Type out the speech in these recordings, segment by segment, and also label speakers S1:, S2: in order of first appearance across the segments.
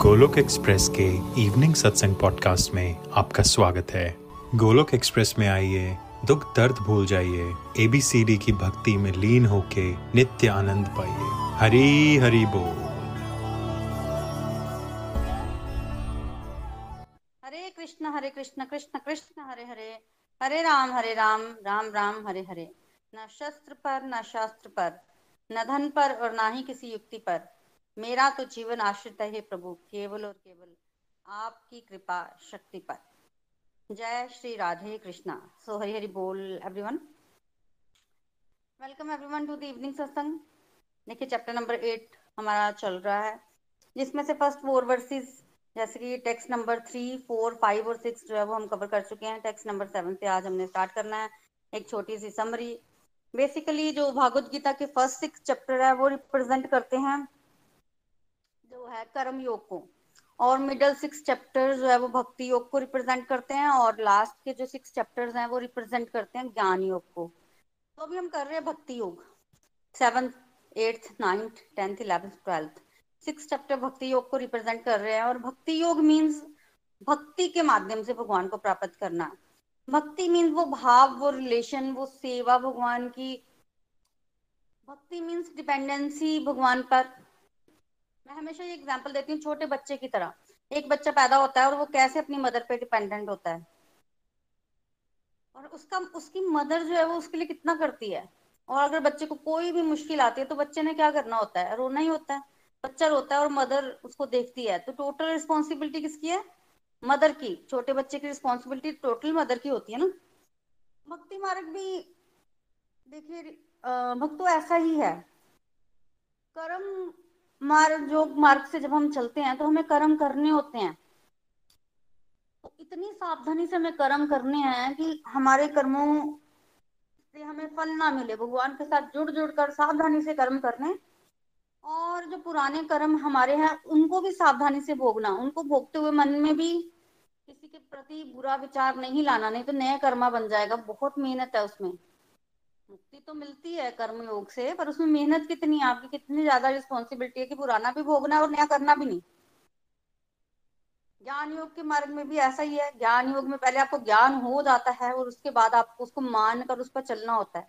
S1: Golok express के evening satsang podcast में आपका स्वागत है। गोलोक एक्सप्रेस में आइए, दुख दर्द भूल जाइए एबीसीडी की भक्ति में लीन होके नित्य आनंद पाइए। हरी हरी बोल।
S2: हरे कृष्ण हरे कृष्ण कृष्ण कृष्ण, हरे हरे। हरे राम हरे राम राम राम, हरे हरे। न शस्त्र पर, न शास्त्र पर, न धन पर और ना ही किसी युक्ति पर। मेरा तो जीवन आश्रित है प्रभु, केवल और केवल आपकी कृपा शक्ति पर। जय श्री राधे कृष्णा। सो हरि हरि बोल everyone welcome everyone to the evening satsang देखिए चैप्टर नंबर एट हमारा चल रहा है, जिसमें से फ़र्स्ट फोर वर्सेस जैसे कि text number three four five और सिक्स जो है, वो हम कवर कर चुके हैं। टेक्स्ट नंबर सेवन से आज हमने स्टार्ट करना है, एक छोटी सी समरी बेसिकली जो भागवत गीता के फ़र्स्ट सिक्स चैप्टर है, वो रिप्रेजेंट करते हैं है, कर्म योग को। और मिडल सिक्स चैप्टर जो है, वो भक्ति योग को रिप्रेजेंट करते हैं और लास्ट के जो सिक्स चैप्टर्स हैं, वो रिप्रेजेंट करते हैं ज्ञान योग को। तो अभी हम कर रहे हैं Bhakti Yoga. Seventh eighth ninth tenth eleventh twelfth six chapter Bhakti Yoga को रिप्रेजेंट कर रहे हैं और भक्ति योग मीन्स भक्ति के माध्यम से भगवान को प्राप्त करना। भक्ति मीन्स वो भाव, वो रिलेशन वो सेवा भगवान की। भक्ति मीन्स डिपेंडेंसी भगवान पर। मैं हमेशा ये एग्जांपल देती हूँ छोटे बच्चे की तरह। एक बच्चा पैदा होता है और वो कैसे अपनी मदर पे डिपेंडेंट होता है? और उसका, उसकी मदर जो है वो उसके लिए कितना करती है? और अगर बच्चे को कोई भी मुश्किल आती है तो बच्चे ने क्या करना होता है? रोना ही होता है। बच्चा रोता है और मदर उसको देखती है। तो टोटल रिस्पॉन्सिबिलिटी किसकी है? मदर की। छोटे बच्चे की रिस्पॉन्सिबिलिटी टोटल मदर की होती है ना? भक्ति मार्ग भी, देखिए भक्तो ऐसा ही है। कर्म मार्ग जो मार्ग से जब हम चलते हैं तो हमें कर्म करने होते हैं। तो इतनी सावधानी से हमें कर्म करने हैं कि हमारे कर्मों से हमें फल ना मिले। भगवान के साथ जुड़ जुड़ कर सावधानी से कर्म करने। और जो पुराने कर्म हमारे हैं, उनको भी सावधानी से भोगना। उनको भोगते हुए मन में भी किसी के प्रति बुरा विचार नहीं लाना, नहीं तो नया कर्मा बन जाएगा। बहुत मेहनत है उसमें। मुक्ति तो मिलती है कर्म योग से, पर उसमें मेहनत कितनी है? आपकी कितनी ज़्यादा रिस्पॉन्सिबिलिटी है कि पुराना भी भोगना है और नया करना भी नहीं? ज्ञान योग के मार्ग में भी ऐसा ही है। ज्ञान योग में पहले आपको ज्ञान हो जाता है और उसके बाद आपको उसको मान कर उस पर चलना होता है।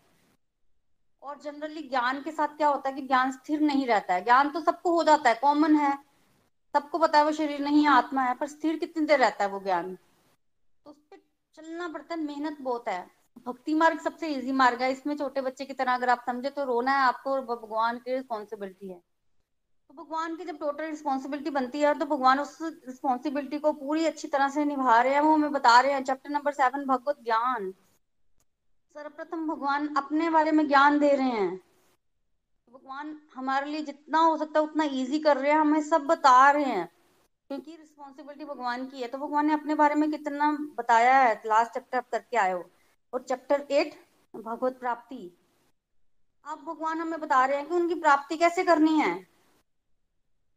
S2: और जनरली ज्ञान के साथ क्या होता है कि ज्ञान स्थिर नहीं रहता है। ज्ञान तो सबको हो जाता है कॉमन है। सबको पता है वो शरीर नहीं है, आत्मा है, पर स्थिर कितनी देर रहता है वो ज्ञान? तो उस पर चलना पड़ता है, मेहनत बहुत है। भक्ति मार्ग सबसे इजी मार्ग है। इसमें छोटे बच्चे की तरह अगर आप समझे तो रोना है आपको भगवान की रिस्पॉन्सिबिलिटी है। तो भगवान की जब टोटल रिस्पॉन्सिबिलिटी बनती है तो भगवान उस रिस्पॉन्सिबिलिटी को पूरी अच्छी तरह से निभा रहे हैं। वो हमें बता रहे हैं। चैप्टर नंबर सेवन भगवत ज्ञान। सर्वप्रथम भगवान अपने बारे में ज्ञान दे रहे हैं। भगवान हमारे लिए जितना हो सकता है उतना इजी कर रहे हैं। हमें सब बता रहे हैं। क्योंकि रिस्पॉन्सिबिलिटी भगवान की है। तो भगवान ने अपने बारे में कितना बताया है? लास्ट चैप्टर आप करके आए हो। और चैप्टर एट भगवत प्राप्ति। अब भगवान हमें बता रहे हैं कि उनकी प्राप्ति कैसे करनी है।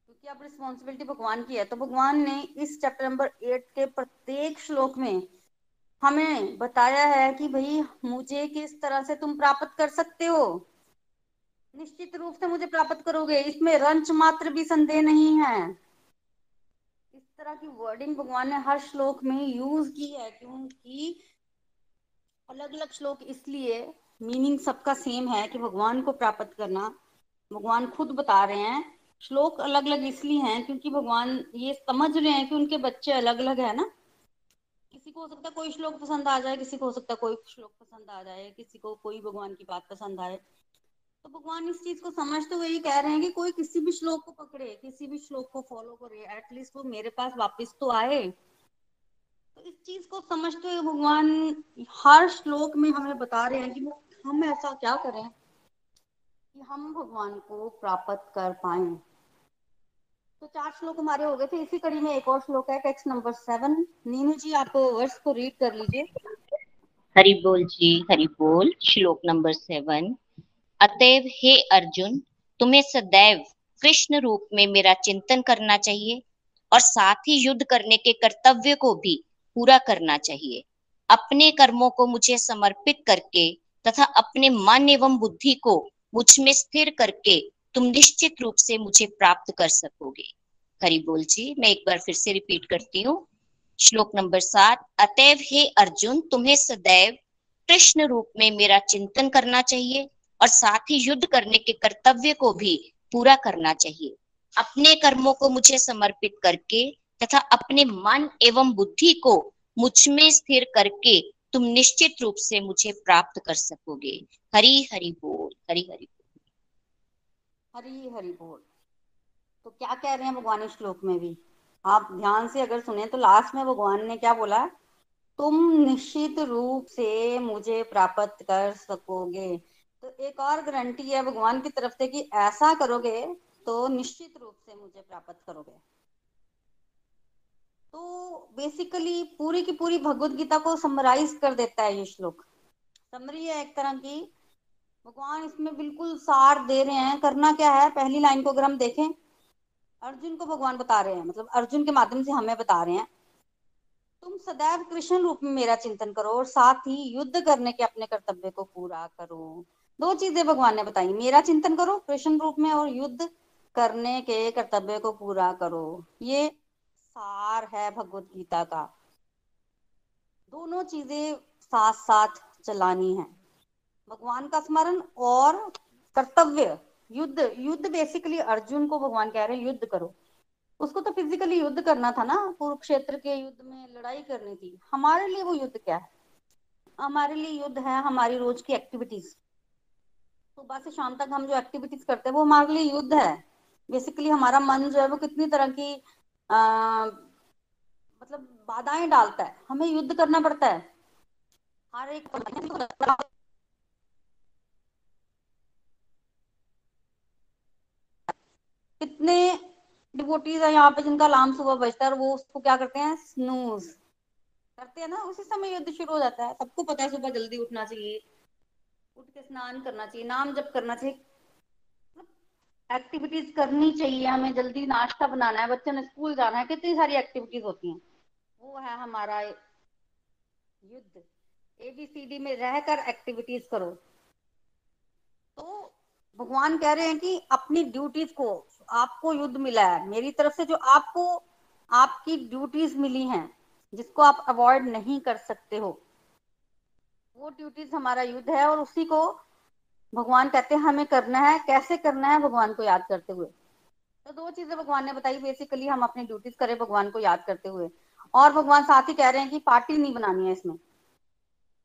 S2: क्योंकि अब रिस्पॉन्सिबिलिटी भगवान की है तो भगवान ने इस चैप्टर नंबर एट के प्रत्येक श्लोक में हमें बताया है कि भाई, मुझे किस तरह से तुम प्राप्त कर सकते हो? निश्चित रूप से मुझे प्राप्त करोगे। इसमें रंच मात्र भी संदेह नहीं है। इस तरह की वर्डिंग भगवान ने हर श्लोक में यूज़ की है क्योंकि अलग अलग श्लोक इसलिए मीनिंग सबका सेम है कि भगवान को प्राप्त करना। भगवान खुद बता रहे हैं। श्लोक अलग अलग इसलिए हैं क्योंकि भगवान ये समझ रहे हैं कि उनके बच्चे अलग अलग है ना। किसी को हो सकता है कोई श्लोक पसंद आ जाए, किसी को हो सकता है कोई श्लोक पसंद आ जाए, किसी को कोई भगवान की बात पसंद आए। तो भगवान इस चीज़ को समझते हुए ही कह रहे हैं कि कोई किसी भी श्लोक को पकड़े, किसी भी श्लोक को फॉलो करे एटलीस्ट वो मेरे पास वापस तो आए। इस चीज़ को समझते हुए भगवान हर श्लोक में हमें बता रहे हैं कि हम ऐसा क्या करें कि हम भगवान को प्राप्त कर पाए। तो चार श्लोक हमारे हो गए थे। इसी कड़ी में एक और श्लोक है text number seven Neenu ji, आप वर्ष को रीड कर लीजिए।
S3: हरि बोल जी, हरि बोल। श्लोक नंबर सेवन अतएव हे अर्जुन, तुम्हें सदैव कृष्ण रूप में मेरा चिंतन करना चाहिए और साथ ही युद्ध करने के कर्तव्य को भी पूरा करना चाहिए। अपने कर्मों को मुझे समर्पित करके तथा अपने मन एवं बुद्धि को मुझमें स्थिर करके तुम निश्चित रूप से मुझे प्राप्त कर सकोगे। हरि बोल जी, मैं एक बार फिर से रिपीट करती हूँ। श्लोक नंबर सात, अतएव हे अर्जुन, तुम्हें सदैव कृष्ण रूप में मेरा चिंतन करना चाहिए और साथ ही युद्ध करने के कर्तव्य को भी पूरा करना चाहिए। अपने कर्मों को मुझे समर्पित करके तथा अपने मन एवं बुद्धि को मुझमें स्थिर करके तुम निश्चित रूप से मुझे प्राप्त कर सकोगे। हरी हरि बोल, हरी हरि
S2: बोल। हरी हरि बोल। तो क्या कह रहे हैं भगवान श्लोक में भी? आप ध्यान से अगर सुने तो लास्ट में भगवान ने क्या बोला? तुम निश्चित रूप से मुझे प्राप्त कर सकोगे। तो एक और गारंटी है भगवान की तरफ़ से कि ऐसा करोगे तो निश्चित रूप से मुझे प्राप्त करोगे। तो बेसिकली पूरी की पूरी भगवत गीता को समराइज कर देता है ये श्लोक। समरी है एक तरह की। भगवान इसमें बिल्कुल सार दे रहे हैं। करना क्या है? पहली लाइन को अगर हम देखें, अर्जुन को भगवान बता रहे हैं। मतलब अर्जुन के माध्यम से हमें बता रहे हैं, तुम सदैव कृष्ण रूप में मेरा चिंतन करो और साथ ही युद्ध करने के अपने कर्तव्य को पूरा करो। दो चीज़ें भगवान ने बताई। मेरा चिंतन करो कृष्ण रूप में और युद्ध करने के कर्तव्य को पूरा करो। ये सार है भगवत गीता का। दोनों चीज़ें साथ साथ चलानी है। भगवान का स्मरण और कर्तव्य, युद्ध युद्ध बेसिकली अर्जुन को भगवान कह रहे हैं, युद्ध करो। उसको तो फिजिकली युद्ध करना था ना, कुरुक्षेत्र के युद्ध में लड़ाई करनी थी। हमारे लिए वो युद्ध क्या है? हमारे लिए युद्ध है हमारी रोज की एक्टिविटीज़ सुबह से शाम तक हम जो एक्टिविटीज़ करते हैं, वो हमारे लिए युद्ध है। बेसिकली हमारा मन जो है वो कितनी तरह की आ, मतलब बाधाएँ डालता है। हमें युद्ध करना पड़ता है। हर एक कितने डिवोटीज है यहाँ पे जिनका अलार्म सुबह बजता है और वो उसको क्या करते हैं? स्नूज करते हैं ना उसी समय युद्ध शुरू हो जाता है। सबको पता है सुबह जल्दी उठना चाहिए। उठ के स्नान करना चाहिए नाम जप करना चाहिए। एक्टिविटीज़ करनी चाहिए, हमें जल्दी नाश्ता बनाना है, बच्चों ने स्कूल जाना है, कितनी सारी एक्टिविटीज़ होती हैं। वो है हमारा युद्ध। एबीसीडी में रहकर एक्टिविटीज़ करो। तो भगवान कह रहे हैं कि अपनी ड्यूटीज़ को, आपको युद्ध मिला है। मेरी तरफ़ से जो आपको, आपकी ड्यूटीज़ मिली हैं, जिसको आप अवॉइड नहीं कर सकते हो, वो ड्यूटीज़ हमारा युद्ध है और उसी को भगवान कहते हैं, हमें करना है, कैसे करना है, भगवान को याद करते हुए। तो दो चीज़ें भगवान ने बताई। बेसिकली हम अपनी ड्यूटीज़ करें भगवान को याद करते हुए। और भगवान साथ ही कह रहे हैं कि पार्टी नहीं बनानी है इसमें।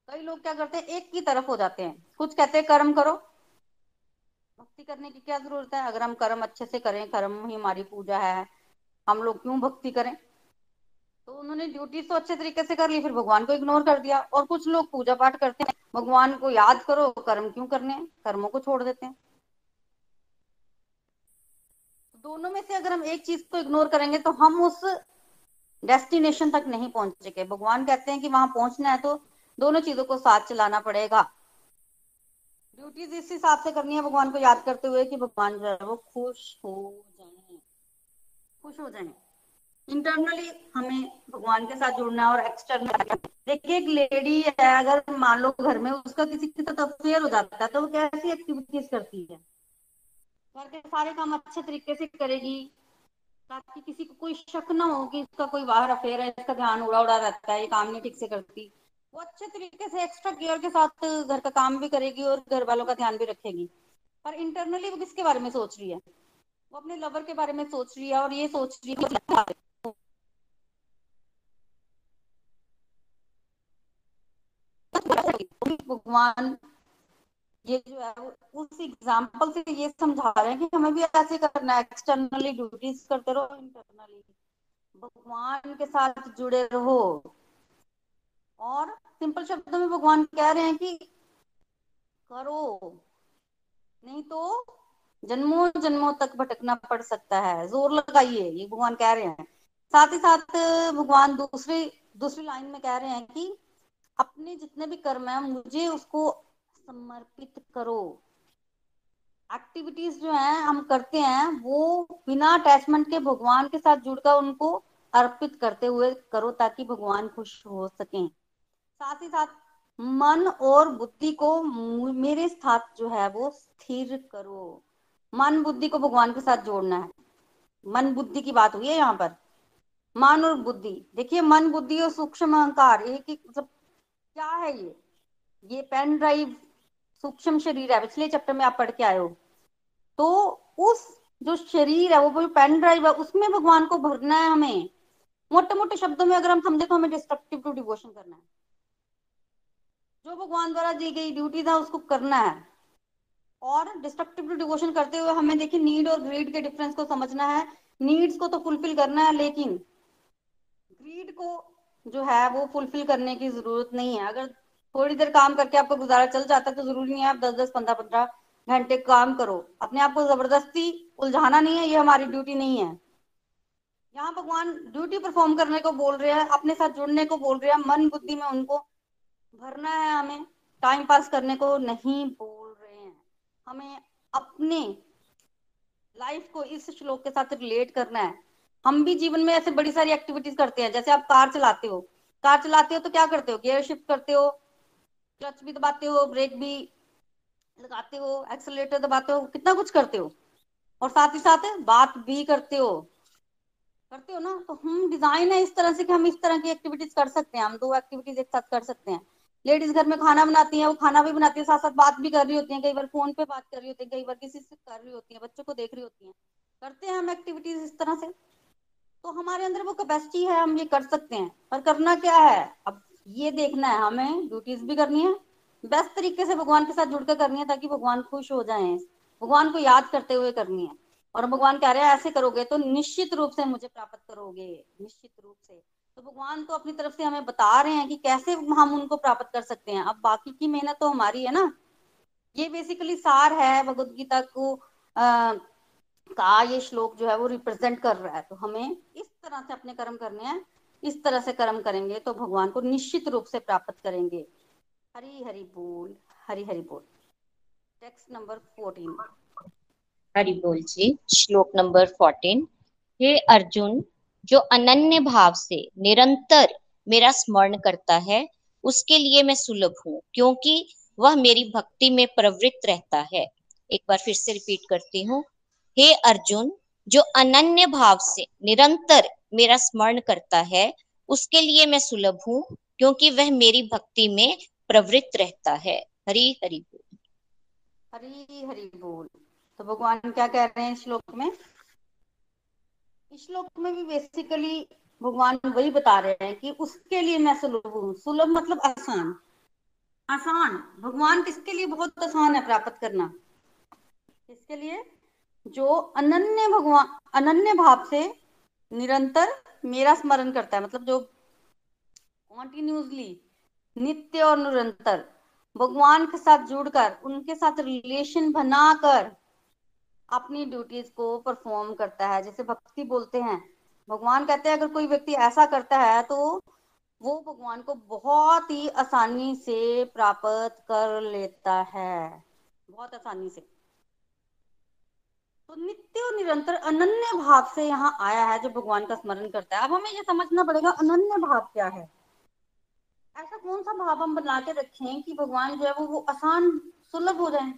S2: कई लोग क्या करते हैं, एक की तरफ़ हो जाते हैं। कुछ कहते हैं, कर्म करो। भक्ति करने की क्या ज़रूरत है? अगर हम कर्म अच्छे से करें, कर्म ही हमारी पूजा है, हम लोग क्यों भक्ति करें? तो उन्होंने ड्यूटी तो अच्छे तरीके से कर ली, फिर भगवान को इग्नोर कर दिया। और कुछ लोग पूजा पाठ करते हैं। भगवान को याद करो, कर्म क्यों करने हैं? कर्मों को छोड़ देते हैं। दोनों में से अगर हम एक चीज़ को इग्नोर करेंगे तो हम उस डेस्टिनेशन तक नहीं पहुँचेंगे। भगवान कहते हैं कि वहाँ पहुँचना है तो दोनों चीज़ों को साथ चलाना पड़ेगा। ड्यूटीज़ इस हिसाब से करनी है भगवान को याद करते हुए कि भगवान जो है वो खुश हो जाए। खुश हो जाए। इंटरनली हमें भगवान के साथ जुड़ना है और एक्सटर्नल देखिए, एक लेडी है, अगर मान लो घर में उसका किसी के साथ अफेयर हो जाता है तो वो कैसी एक्टिविटीज़ करती है? घर के सारे काम अच्छे तरीके से करेगी। ताकि किसी को कोई शक ना हो कि इसका कोई बाहर अफेयर है, इसका ध्यान उड़ा उड़ा रहता है, ये काम नहीं ठीक से करती। वो अच्छे तरीके से एक्स्ट्रा केयर के साथ घर का काम भी करेगी और घर वालों का ध्यान भी रखेगी। पर इंटरनली वो किसके बारे में सोच रही है? वो अपने लवर के बारे में सोच रही है और ये सोच रही है भगवान ये जो है उस एग्ज़ाम्पल से ये समझा रहे हैं कि हमें भी ऐसे करना है एक्सटर्नली ड्यूटीज़ करते रहो इंटरनली भगवान के साथ जुड़े रहो। और सिंपल शब्दों में भगवान कह रहे हैं कि करो, नहीं तो जन्मों जन्मों तक भटकना पड़ सकता है। ज़ोर लगाइए, ये भगवान कह रहे हैं। साथ ही साथ भगवान दूसरी दूसरी लाइन में कह रहे हैं कि अपने जितने भी कर्म है, मुझे उसको समर्पित करो। एक्टिविटीज़ जो है, हम करते हैं, वो बिना अटैचमेंट के भगवान के साथ जुड़कर उनको अर्पित करते हुए करो ताकि भगवान खुश हो सके। साथ ही साथ, मन और बुद्धि को मेरे साथ जो है, वो स्थिर करो। मन, बुद्धि को भगवान के साथ जोड़ना है। मन, बुद्धि की बात हुई है यहाँ पर? मन और बुद्धि। देखिए, मन, बुद्धि और सूक्ष्म अहंकार एक एक क्या है ये? ये पेन ड्राइव सूक्ष्म शरीर है, पिछले चैप्टर में आप पढ़ के आए हो। तो उस जो शरीर है, वो पेन ड्राइव है, उसमें भगवान को भरना है हमें। मोटे मोटे शब्दों में अगर हम समझे तो हमें डिस्ट्रक्टिव टू डिवोशन करना है। जो भगवान द्वारा दी गई ड्यूटी था, उसको करना है। और डिस्ट्रक्टिव टू डिवोशन करते हुए हमें देखिए नीड और ग्रीड के डिफरेंस को समझना है। नीड्स को तो फुलफिल करना है, लेकिन ग्रीड को जो है वो फुलफिल करने की ज़रूरत नहीं है। अगर थोड़ी देर काम करके आपको गुजारा चल जाता है तो ज़रूरी नहीं है आप दस दस पंद्रह पंद्रह घंटे काम करो। अपने आप को ज़बरदस्ती उलझाना नहीं है, ये हमारी ड्यूटी नहीं है। यहाँ भगवान ड्यूटी परफॉर्म करने को बोल रहे हैं, अपने साथ जुड़ने को बोल रहे हैं, मन बुद्धि में उनको भरना है हमें टाइम पास करने को नहीं बोल रहे हैं। हमें अपने लाइफ को इस श्लोक के साथ रिलेट करना है। हम भी जीवन में ऐसे बड़ी सारी एक्टिविटीज़ करते हैं, जैसे आप कार चलाते हो। कार चलाते हो तो क्या करते हो? गियर शिफ्ट करते हो क्लच भी दबाते हो ब्रेक भी लगाते हो एक्सेलेटर दबाते हो, कितना कुछ करते हो। और साथ ही साथ बात भी करते हो। करते हो ना? तो हम डिज़ाइन है इस तरह से कि हम इस तरह की एक्टिविटीज़ कर सकते हैं। हम दो एक्टिविटीज़ एक साथ कर सकते हैं। लेडीज़ घर में खाना बनाती हैं, वो खाना भी बनाती है, साथ साथ बात भी कर रही होती है, कई बार फ़ोन पे बात कर रही होती है, कई बार किसी से कर रही होती है, बच्चों को देख रही होती है। करते हैं हम एक्टिविटीज़ इस तरह से। तो हमारे अंदर वो कैपेसिटी है हम ये कर सकते हैं। पर करना क्या है? अब ये देखना है हमें ड्यूटीज़ भी करनी है बेस्ट तरीके से भगवान के साथ जुड़कर करनी है ताकि भगवान खुश हो जाए। भगवान को याद करते हुए करनी है। और भगवान कह रहे हैं ऐसे करोगे तो निश्चित रूप से मुझे प्राप्त करोगे। निश्चित रूप से। तो भगवान तो अपनी तरफ़ से हमें बता रहे हैं कि कैसे हम उनको प्राप्त कर सकते हैं। अब बाकी की मेहनत तो हमारी है ना। ये बेसिकली सार है भगवत गीता को आ, का ये श्लोक जो है वो रिप्रेजेंट कर रहा है। तो हमें इस तरह से अपने कर्म करने हैं, इस तरह से कर्म करेंगे तो भगवान को निश्चित रूप से प्राप्त करेंगे। हरी हरी बोल, हरी हरी बोल। टेक्स्ट नंबर फोर्टीन
S3: हरि बोल जी, श्लोक नंबर फोर्टीन हे अर्जुन, जो अनन्य भाव से निरंतर मेरा स्मरण करता है, उसके लिए मैं सुलभ हूँ, क्योंकि वह मेरी भक्ति में प्रवृत्त रहता है। एक बार फिर से रिपीट करती हूँ। हे अर्जुन, जो अनन्य भाव से निरंतर मेरा स्मरण करता है, उसके लिए मैं सुलभ हूँ, क्योंकि वह मेरी भक्ति में प्रवृत्त रहता है। हरी हरि बोल।
S2: हरी हरि बोल। तो भगवान क्या कह रहे हैं श्लोक में? इस श्लोक में भी बेसिकली भगवान वही बता रहे हैं कि उसके लिए मैं सुलभ हूँ। सुलभ मतलब आसान। आसान। भगवान किसके लिए बहुत आसान है प्राप्त करना? किसके लिए? जो अनन्य भगवान, अनन्य भाव से निरंतर मेरा स्मरण करता है। मतलब जो कॉन्टिन्यूसली नित्य और निरंतर भगवान के साथ जुड़कर, उनके साथ रिलेशन बनाकर अपनी ड्यूटीज़ को परफॉर्म करता है। जैसे भक्ति बोलते हैं, भगवान कहते हैं, अगर कोई व्यक्ति ऐसा करता है तो वो भगवान को बहुत ही आसानी से प्राप्त कर लेता है। बहुत आसानी से। तो नित्य और निरंतर अनन्य भाव से यहाँ आया है, जो भगवान का स्मरण करता है। अब हमें ये समझना पड़ेगा, अनन्य भाव क्या है? ऐसा कौन सा भाव हम बना के रखें कि भगवान जो है वो वो आसान, सुलभ हो जाए?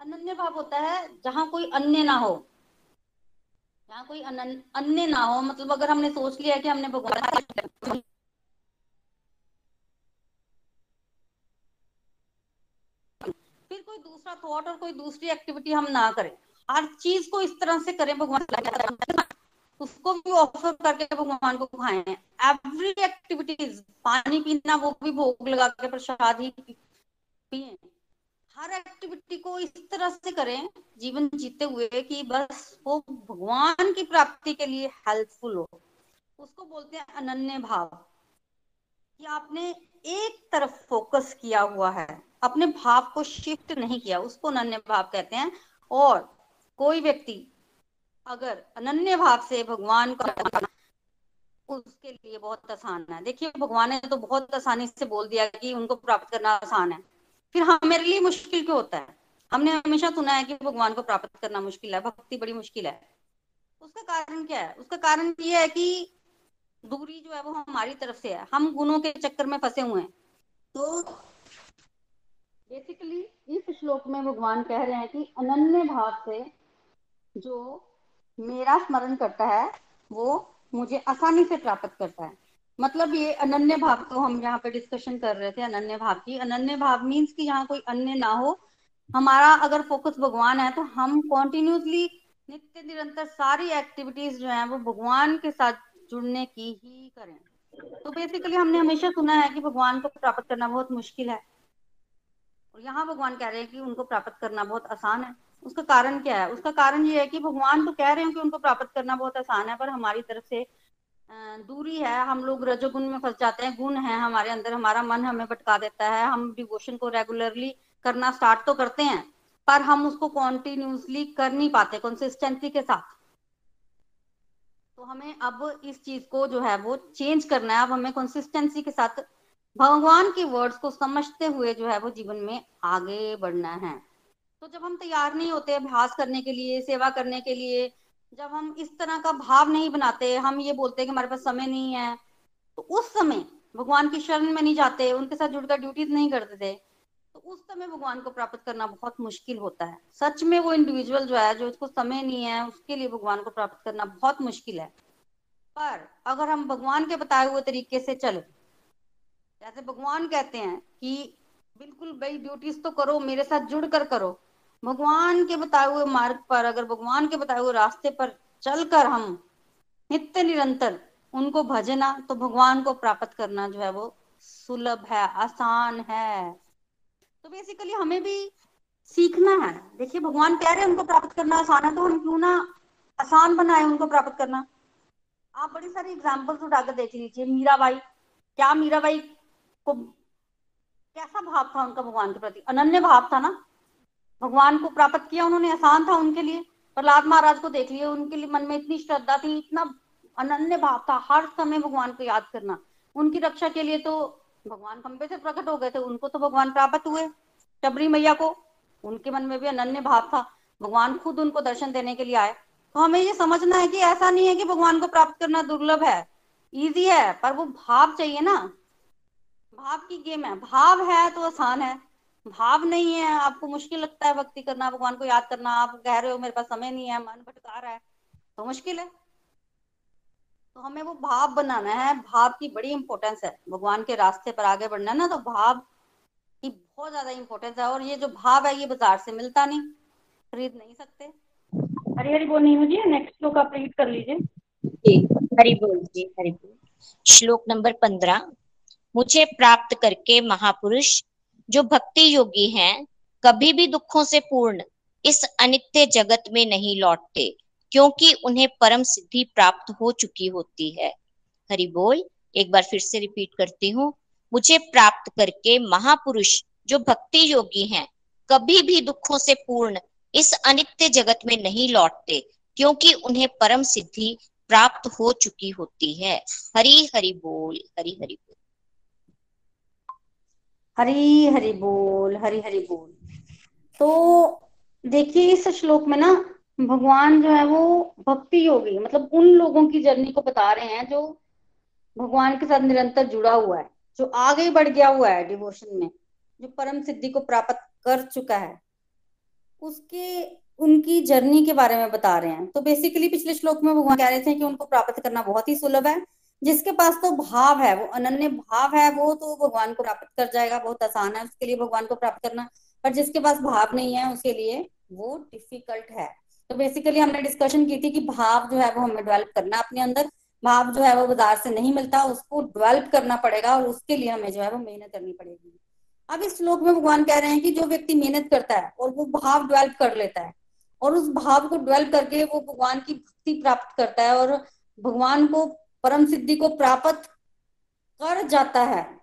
S2: अनन्य भाव होता है, जहाँ कोई अन्य ना हो। जहाँ कोई अन्य ना हो। मतलब अगर हमने सोच लिया कि हमने भगवान फिर कोई दूसरा थॉट और कोई दूसरी एक्टिविटी हम ना करें। हर चीज़ को इस तरह से करें, भगवान उसको भी ऑफ़र करके भगवान को खाएँ। एवरी एक्टिविटीज़ पानी पीना, वो भी भोग लगा के प्रसाद ही पिए। हर एक्टिविटी को इस तरह से करें, जीवन जीते हुए कि बस वो भगवान की प्राप्ति के लिए हेल्पफुल हो। उसको बोलते हैं अनन्य भाव। कि आपने एक तरफ़ फोकस किया हुआ है, अपने भाव को शिफ्ट नहीं किया, उसको अनन्य भाव कहते हैं। और कोई व्यक्ति अगर अनन्य भाव से भगवान का उसके लिए बहुत आसान है। देखिए, भगवान ने तो बहुत आसानी से बोल दिया कि उनको प्राप्त करना आसान है। फिर हाँ मेरे लिए मुश्किल क्यों होता है? हमने हमेशा सुना है कि भगवान को प्राप्त करना मुश्किल है, भक्ति बड़ी मुश्किल है। उसका कारण क्या है? उसका कारण ये है कि दूरी जो है वो हमारी तरफ़ से है। हम गुणों के चक्कर में फंसे हुए हैं। तो बेसिकली इस श्लोक में भगवान कह रहे हैं कि अनन्य भाव से जो मेरा स्मरण करता है, वो मुझे आसानी से प्राप्त करता है। मतलब ये अनन्य भाव तो हम यहाँ पे डिस्कशन कर रहे थे, अनन्य भाव की। अनन्य भाव मीन्स कि यहाँ कोई अन्य ना हो। हमारा अगर फोकस भगवान है तो हम कॉन्टिन्यूसली नित्य, निरंतर सारी एक्टिविटीज़ जो है, वो भगवान के साथ जुड़ने की ही करें। तो बेसिकली हमने हमेशा सुना है कि भगवान को प्राप्त करना बहुत मुश्किल है। और यहाँ भगवान कह रहे हैं कि उनको प्राप्त करना बहुत आसान है। उसका कारण क्या है? उसका कारण ये है कि भगवान तो कह रहे हैं कि उनको प्राप्त करना बहुत आसान है, पर हमारी तरफ़ से दूरी है। हम लोग रजोगुण में फंस जाते हैं, गुण है हमारे अंदर, हमारा मन हमें भटका देता है। हम डिवोशन को रेगुलरली करना स्टार्ट तो करते हैं, पर हम उसको कॉन्टिन्यूसली कर नहीं पाते कंसिस्टेंसी के साथ। तो हमें अब इस चीज़ को जो है, वो चेंज करना है। अब हमें कंसिस्टेंसी के साथ भगवान की वर्ड्स को समझते हुए जो है, वो जीवन में आगे बढ़ना है। तो जब हम तैयार नहीं होते अभ्यास करने के लिए, सेवा करने के लिए, जब हम इस तरह का भाव नहीं बनाते, हम ये बोलते हैं कि हमारे पास समय नहीं है तो उस समय भगवान की शरण में नहीं जाते, उनके साथ जुड़कर ड्यूटीज़ नहीं करते थे तो उस समय भगवान को प्राप्त करना बहुत मुश्किल होता है। सच में वो इंडिविजुअल जो है, जो उसको समय नहीं है, उसके लिए भगवान को प्राप्त करना बहुत मुश्किल है। पर अगर हम भगवान के बताए हुए तरीके से चले, जैसे भगवान कहते हैं कि, बिल्कुल भाई ड्यूटीज़ तो करो, मेरे साथ जुड़ कर करो भगवान के बताए हुए मार्ग पर, अगर भगवान के बताए हुए रास्ते पर चलकर हम नित्य निरंतर उनको भजना तो भगवान को प्राप्त करना जो है वो सुलभ है, आसान है। तो बेसिकली हमें भी सीखना है। देखिए, भगवान कह रहे हैं उनको प्राप्त करना आसान है तो हम क्यों ना आसान बनाए उनको प्राप्त करना? आप बड़ी सारी एग्जाम्पल्स उठाकर देख लीजिए। मीराबाई, क्या मीराबाई को कैसा भाव था उनका भगवान के प्रति? अनन्य भाव था ना? भगवान को प्राप्त किया उन्होंने, आसान था उनके लिए। प्रहलाद महाराज को देख लिए, उनके लिए मन में इतनी श्रद्धा थी, इतना अनन्य भाव था हर समय भगवान को याद करना। उनकी रक्षा के लिए तो भगवान खंबे से प्रकट हो गए थे, उनको तो भगवान प्राप्त हुए, शबरी मैया को। उनके मन में भी अनन्य भाव था। भगवान खुद उनको दर्शन देने के लिए आए। तो हमें ये समझना है कि ऐसा नहीं है कि भगवान को प्राप्त करना दुर्लभ है। इजी है, पर वो भाव चाहिए ना। भाव की गेम है। भाव है तो आसान है। भाव नहीं है आपको मुश्किल लगता है भक्ति करना भगवान को याद करना आप कह रहे हो मेरे पास समय नहीं है मन भटका रहा है तो मुश्किल है। तो हमें वो भाव बनाना है भाव की बड़ी इंपॉर्टेंस है। भगवान के रास्ते पर आगे बढ़ना है ना तो भाव की बहुत ज़्यादा इंपॉर्टेंस है और ये जो भाव है ये बाज़ार से मिलता नहीं खरीद नहीं सकते। हरी हरी बोल नहीं मुझे नेक्स्ट श्लोक आप रीड कर लीजिए।
S3: जी हरी बोल जी हरी बोल। श्लोक नंबर पंद्रह मुझे प्राप्त करके महापुरुष जो भक्ति योगी हैं, कभी भी दुखों से पूर्ण इस अनित्य जगत में नहीं लौटते, क्योंकि उन्हें परम सिद्धि प्राप्त हो चुकी होती है। हरि बोल, एक बार फिर से रिपीट करती हूँ। मुझे प्राप्त करके महापुरुष जो भक्ति योगी हैं, कभी भी दुखों से पूर्ण इस अनित्य जगत में नहीं लौटते, क्योंकि उन्हें परम सिद्धि प्राप्त हो चुकी होती है। हरि हरि बोल, हरि हरि बोल।
S2: हरी हरि बोल हरी हरि बोल। तो देखिए, इस श्लोक में ना भगवान जो है वो भक्ति योगी मतलब उन लोगों की जर्नी को बता रहे हैं जो भगवान के साथ निरंतर जुड़ा हुआ है, जो आगे बढ़ गया हुआ है डिवोशन में, जो परम सिद्धि को प्राप्त कर चुका है। उसके, उनकी जर्नी के बारे में बता रहे हैं। तो बेसिकली पिछले श्लोक में भगवान कह रहे थे कि उनको प्राप्त करना बहुत ही सुलभ है। जिसके पास तो भाव है, वो अनन्य भाव है, वो तो भगवान को प्राप्त कर जाएगा, बहुत आसान है उसके लिए भगवान को प्राप्त करना, पर जिसके पास भाव नहीं है, उसके लिए वो डिफ़िकल्ट है। तो बेसिकली हमने डिस्कशन की थी कि भाव जो है वो हमें डेवलप करना अपने अंदर, भाव जो है वो बाज़ार से नहीं मिलता, उसको डेवलप करना पड़ेगा और उसके लिए हमें जो है वो मेहनत करनी पड़ेगी। अब इस श्लोक में भगवान कह रहे हैं कि जो व्यक्ति मेहनत करता है और वो भाव डेवलप कर लेता है, और उस भाव को डेवलप करके वो भगवान की भक्ति प्राप्त करता है और भगवान को परम सिद्धि को प्राप्त कर जाता है।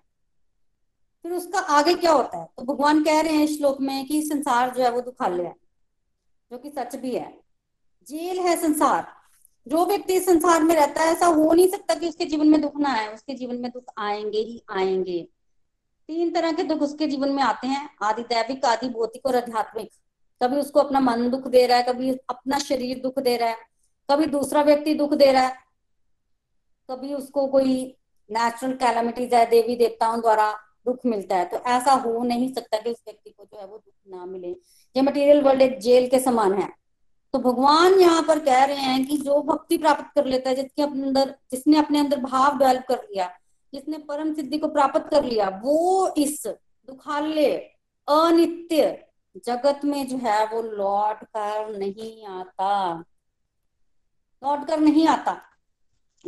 S2: फिर उसका आगे क्या होता है? तो भगवान कह रहे हैं श्लोक में कि संसार जो है वो दुखालय है, जो कि सच भी है। जेल है संसार। जो व्यक्ति संसार में रहता है, ऐसा हो नहीं सकता कि उसके जीवन में दुख ना आए। उसके जीवन में दुख आएँगे ही आएँगे। तीन तरह के दुख उसके जीवन में आते हैं। आदि दैविक, आदि भौतिक और आध्यात्मिक। कभी उसको अपना मन दुख दे रहा है, कभी अपना शरीर दुख दे रहा है, कभी दूसरा व्यक्ति दुख दे रहा है। कभी उसको कोई नेचुरल कैलामिटीज है देवी देवताओं द्वारा दुख मिलता है तो ऐसा हो नहीं सकता कि उस व्यक्ति को जो है वो दुख ना मिले। ये मटेरियल वर्ल्ड एक जेल के समान है। तो भगवान यहाँ पर कह रहे हैं कि जो भक्ति प्राप्त कर लेता है, जिसके अंदर, जिसने अपने अंदर भाव डेवलप कर लिया, जिसने परम सिद्धि को प्राप्त कर लिया, वो इस दुखाल्य, अनित्य जगत में जो है वो लौट कर नहीं आता। लौट कर नहीं आता।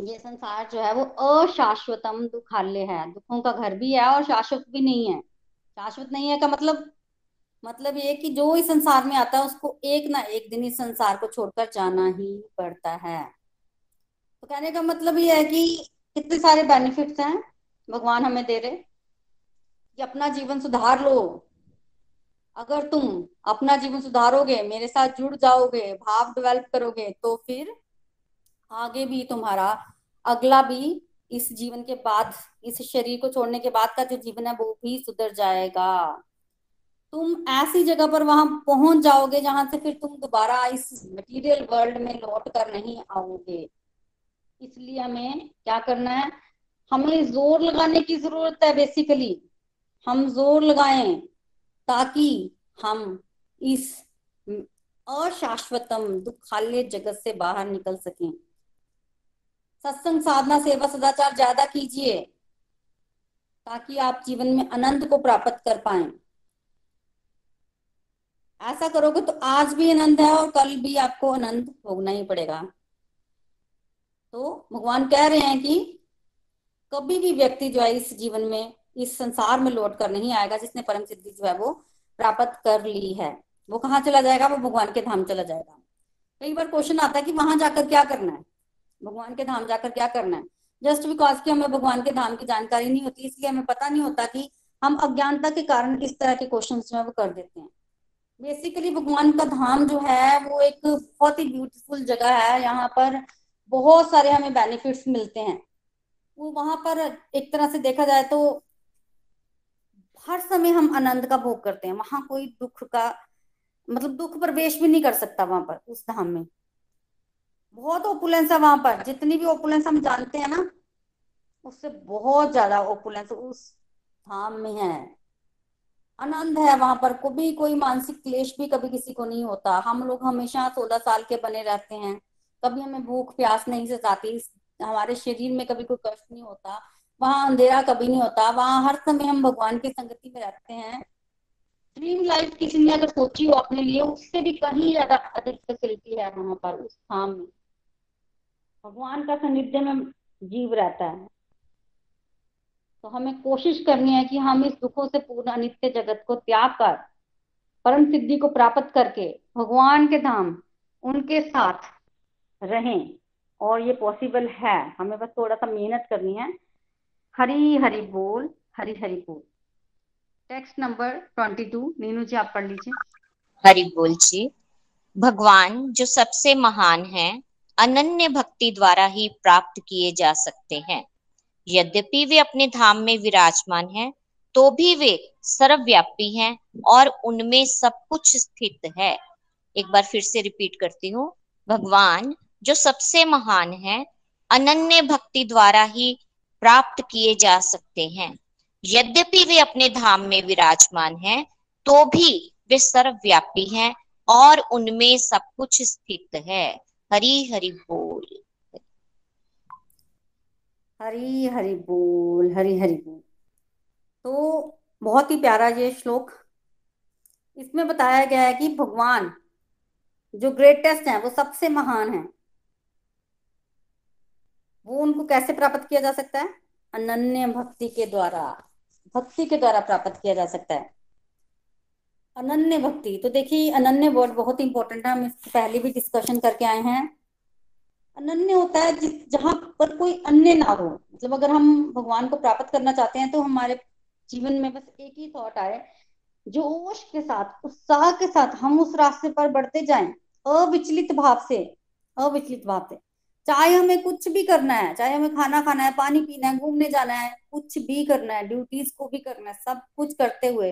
S2: ये संसार जो है वो अशाश्वतम दुखाल्य है। दुखों का घर भी है और शाश्वत भी नहीं है। शाश्वत नहीं है का मतलब मतलब ये कि जो इस संसार में आता है, उसको एक ना एक दिन इस संसार को छोड़कर जाना ही पड़ता है। तो कहने का मतलब ये है कि कितने सारे बेनिफिट्स हैं, भगवान हमें दे रहे कि अपना जीवन सुधार लो। अगर तुम अपना जीवन सुधारोगे, मेरे साथ जुड़ जाओगे, भाव डेवलप करोगे तो फिर आगे भी तुम्हारा, अगला भी इस जीवन के बाद, इस शरीर को छोड़ने के बाद का जो जीवन है, वो भी सुधर जाएगा। तुम ऐसी जगह पर वहाँ पहुँच जाओगे जहाँ से फिर तुम दोबारा इस मटेरियल वर्ल्ड में लौट कर नहीं आओगे। इसलिए हमें क्या करना है? हमें ज़ोर लगाने की ज़रूरत है बेसिकली हम ज़ोर लगाएँ ताकि हम इस अशाश्वतम दुखाल्य जगत से बाहर निकल सकें। सत्संग साधना, सेवा, सदाचार ज़्यादा कीजिए, ताकि आप जीवन में आनंद को प्राप्त कर पाए। ऐसा करोगे तो आज भी आनंद है और कल भी आपको आनंद भोगना ही पड़ेगा। तो भगवान कह रहे हैं कि कभी भी व्यक्ति जो है इस जीवन में, इस संसार में लौट कर नहीं आएगा जिसने परम सिद्धि जो है वो प्राप्त कर ली है। वो कहाँ चला जाएगा? वो भगवान के धाम चला जाएगा। कई बार क्वेश्चन आता है कि वहाँ जाकर क्या करना है? भगवान के धाम जाकर क्या करना है? जस्ट बिकॉज़ कि हमें भगवान के धाम की जानकारी नहीं होती, इसलिए हमें पता नहीं होता कि हम अज्ञानता के कारण इस तरह के क्वेश्चन जो है वो कर देते हैं। बेसिकली भगवान का धाम जो है, वो एक बहुत ही ब्यूटीफुल जगह है। यहाँ पर बहुत सारे हमें बेनिफिट्स मिलते हैं। वो वहाँ पर एक तरह से देखा जाए तो हर समय हम आनंद का भोग करते हैं। वहाँ कोई दुख का मतलब दुख प्रवेश भी नहीं कर सकता वहाँ पर, उस धाम में। बहुत ओपुलेंस है वहाँ पर। जितनी भी ओपुलेंस हम जानते हैं ना, उससे बहुत ज़्यादा ओपुलेंस उस धाम में है। आनंद है वहाँ पर। कभी कोई मानसिक क्लेश भी कभी किसी को नहीं होता। हम लोग हमेशा सोलह साल के बने रहते हैं। कभी हमें भूख, प्यास नहीं सताती। हमारे शरीर में कभी कोई कष्ट नहीं होता। वहाँ अंधेरा कभी नहीं होता। वहाँ हर समय हम भगवान की संगति में रहते हैं। ड्रीम लाइफ किसी ने अगर सोची हो अपने लिए, उससे भी कहीं ज़्यादा अधिक फैसिलिटी है वहाँ पर, उस स्थान में। भगवान का सानिध्य में जीव रहता है। तो हमें कोशिश करनी है कि हम इस दुखों से पूर्ण अनित्य जगत को त्याग कर, परम सिद्धि को प्राप्त करके भगवान के धाम उनके साथ रहें। और ये पॉसिबल है। हमें बस थोड़ा सा मेहनत करनी है। हरी हरी बोल हरी हरी बोल। Text number twenty two Neenu ji, आप पढ़ लीजिए।
S3: हरी बोल जी। भगवान जो सबसे महान है अनन्य भक्ति द्वारा ही प्राप्त किए जा सकते हैं। यद्यपि वे अपने धाम में विराजमान हैं, तो भी वे सर्वव्यापी हैं और उनमें सब कुछ स्थित है। एक बार फिर से रिपीट करती हूँ। भगवान जो सबसे महान है अनन्य भक्ति द्वारा ही प्राप्त किए जा सकते हैं। यद्यपि वे अपने धाम में विराजमान हैं, तो भी वे सर्वव्यापी हैं और उनमें सब कुछ स्थित है। हरी हरि बोल।
S2: हरी हरि बोल, हरी हरि बोल। तो बहुत ही प्यारा ये श्लोक। इसमें बताया गया है कि भगवान जो ग्रेटेस्ट है, वो सबसे महान है। वो उनको कैसे प्राप्त किया जा सकता है? अनन्य भक्ति के द्वारा, भक्ति के द्वारा प्राप्त किया जा सकता है। अनन्य भक्ति। तो देखिए अनन्य वर्ड बहुत इंपॉर्टेंट है। हम इससे पहले भी डिस्कशन करके आए हैं। अनन्य होता है जहाँ पर कोई अन्य ना हो। मतलब अगर हम भगवान को प्राप्त करना चाहते हैं तो हमारे जीवन में बस एक ही थॉट आए जोश के साथ, उत्साह के साथ हम उस रास्ते पर बढ़ते जाएँ, अविचलित भाव से, अविचलित भाव से। चाहे हमें कुछ भी करना है, चाहे हमें खाना खाना है, पानी पीना है, घूमने जाना है, कुछ भी करना है ड्यूटीज़ को भी करना है, सब कुछ करते हुए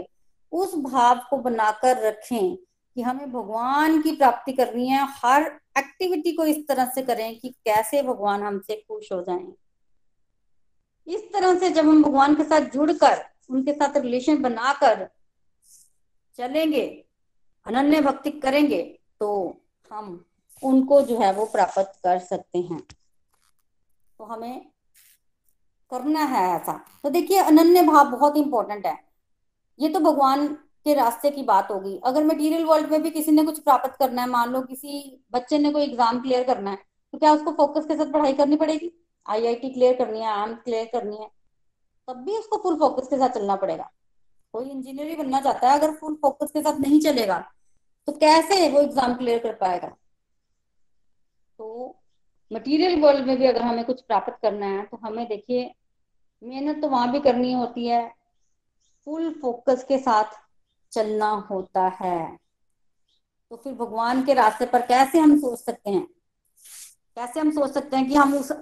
S2: उस भाव को बनाकर रखें कि हमें भगवान की प्राप्ति करनी है, हर एक्टिविटी को इस तरह से करें कि कैसे भगवान हमसे खुश हो जाएँ। इस तरह से जब हम भगवान के साथ जुड़कर, उनके साथ रिलेशन बनाकर चलेंगे, अनन्य भक्ति करेंगे तो हम उनको जो है वो प्राप्त कर सकते हैं। तो हमें करना है ऐसा। तो देखिए, अनन्य भाव बहुत इंपॉर्टेंट है। ये तो भगवान के रास्ते की बात होगी अगर मटेरियल वर्ल्ड में भी किसी ने कुछ प्राप्त करना है, मान लो किसी बच्चे ने कोई एग्ज़ाम क्लियर करना है तो क्या उसको फोकस के साथ पढ़ाई करनी पड़ेगी? आईआईटी क्लियर करनी है आम क्लियर करनी है, तब भी उसको फुल फोकस के साथ चलना पड़ेगा। कोई इंजीनियर ही बनना चाहता है, अगर फुल फोकस के साथ नहीं चलेगा तो कैसे वो एग्ज़ाम क्लियर कर पाएगा? तो मटेरियल वर्ल्ड में भी अगर हमें कुछ प्राप्त करना है तो हमें देखिए, मेहनत तो वहाँ भी करनी होती है फुल फोकस के साथ चलना होता है। तो फिर भगवान के रास्ते पर कैसे हम सोच सकते हैं? कैसे हम सोच सकते हैं कि हम उस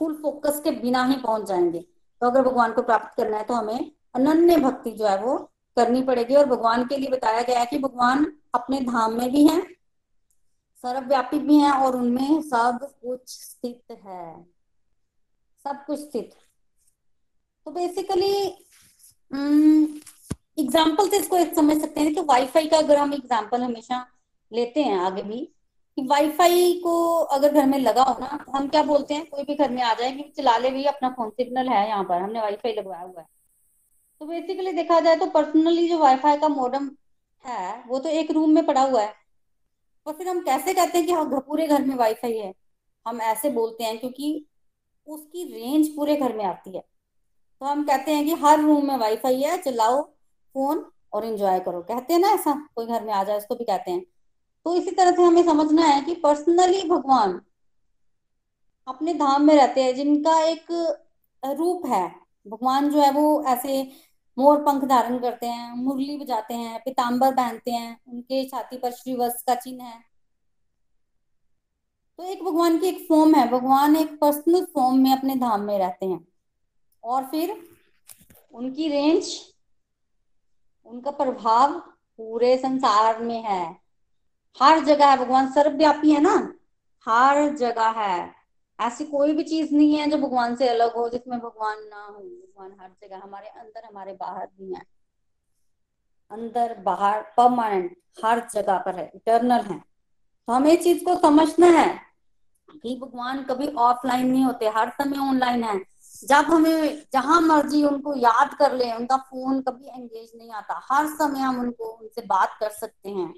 S2: फुल फोकस के बिना ही पहुँच जाएँगे? तो अगर भगवान को प्राप्त करना है तो हमें अनन्य भक्ति जो है वो करनी पड़ेगी। और भगवान के लिए बताया गया है कि भगवान अपने धाम में भी हैं, सर्वव्यापी भी हैं और उनमें सब कुछ स्थित है। सब कुछ स्थित। तो बेसिकली एग्ज़ाम्पल से इसको एक समझ सकते हैं कि वाईफाई का अगर हम एग्ज़ाम्पल हमेशा लेते हैं आगे भी, कि वाईफाई को अगर घर में लगा हो ना तो हम क्या बोलते हैं? कोई भी घर में आ जाए कि चला ले भी अपना फ़ोन सिग्नल है यहाँ पर, हमने वाईफाई लगवाया हुआ है। तो बेसिकली देखा जाए तो पर्सनली जो वाईफाई का मॉडम है, वो तो एक रूम में पड़ा हुआ है। और फिर हम कैसे कहते हैं कि हाँ पूरे घर में वाईफाई है? हम ऐसे बोलते हैं क्योंकि उसकी रेंज पूरे घर में आती है। तो हम कहते हैं कि हर रूम में वाईफाई है चलाओ फ़ोन और एंजॉय करो। कहते हैं ना ऐसा? कोई घर में आ जाए, उसको भी कहते हैं। तो इसी तरह से हमें समझना है कि पर्सनली भगवान अपने धाम में रहते हैं, जिनका एक रूप है। भगवान जो है वो ऐसे मोर पंख धारण करते हैं, मुरली बजाते हैं पिताम्बर पहनते हैं, उनके छाती पर श्री वस्त्र का चिन्ह है। तो एक भगवान की एक फॉर्म है। भगवान एक पर्सनल फॉर्म में अपने धाम में रहते हैं। और फिर उनकी रेंज उनका प्रभाव पूरे संसार में है। हर जगह है, भगवान सर्वव्यापी है ना? हर जगह है। ऐसी कोई भी चीज़ नहीं है जो भगवान से अलग हो, जिसमें भगवान ना हो। भगवान हर जगह, हमारे अंदर, हमारे बाहर भी है। अंदर, बाहर परमानेंट हर जगह पर है इटर्नल है। तो हमें चीज़ को समझना है कि भगवान कभी ऑफलाइन नहीं होते, हर समय ऑनलाइन है। जब हमें जहाँ मर्ज़ी उनको याद कर ले, उनका फ़ोन कभी एंगेज नहीं आता। हर समय हम उनको, उनसे बात कर सकते हैं।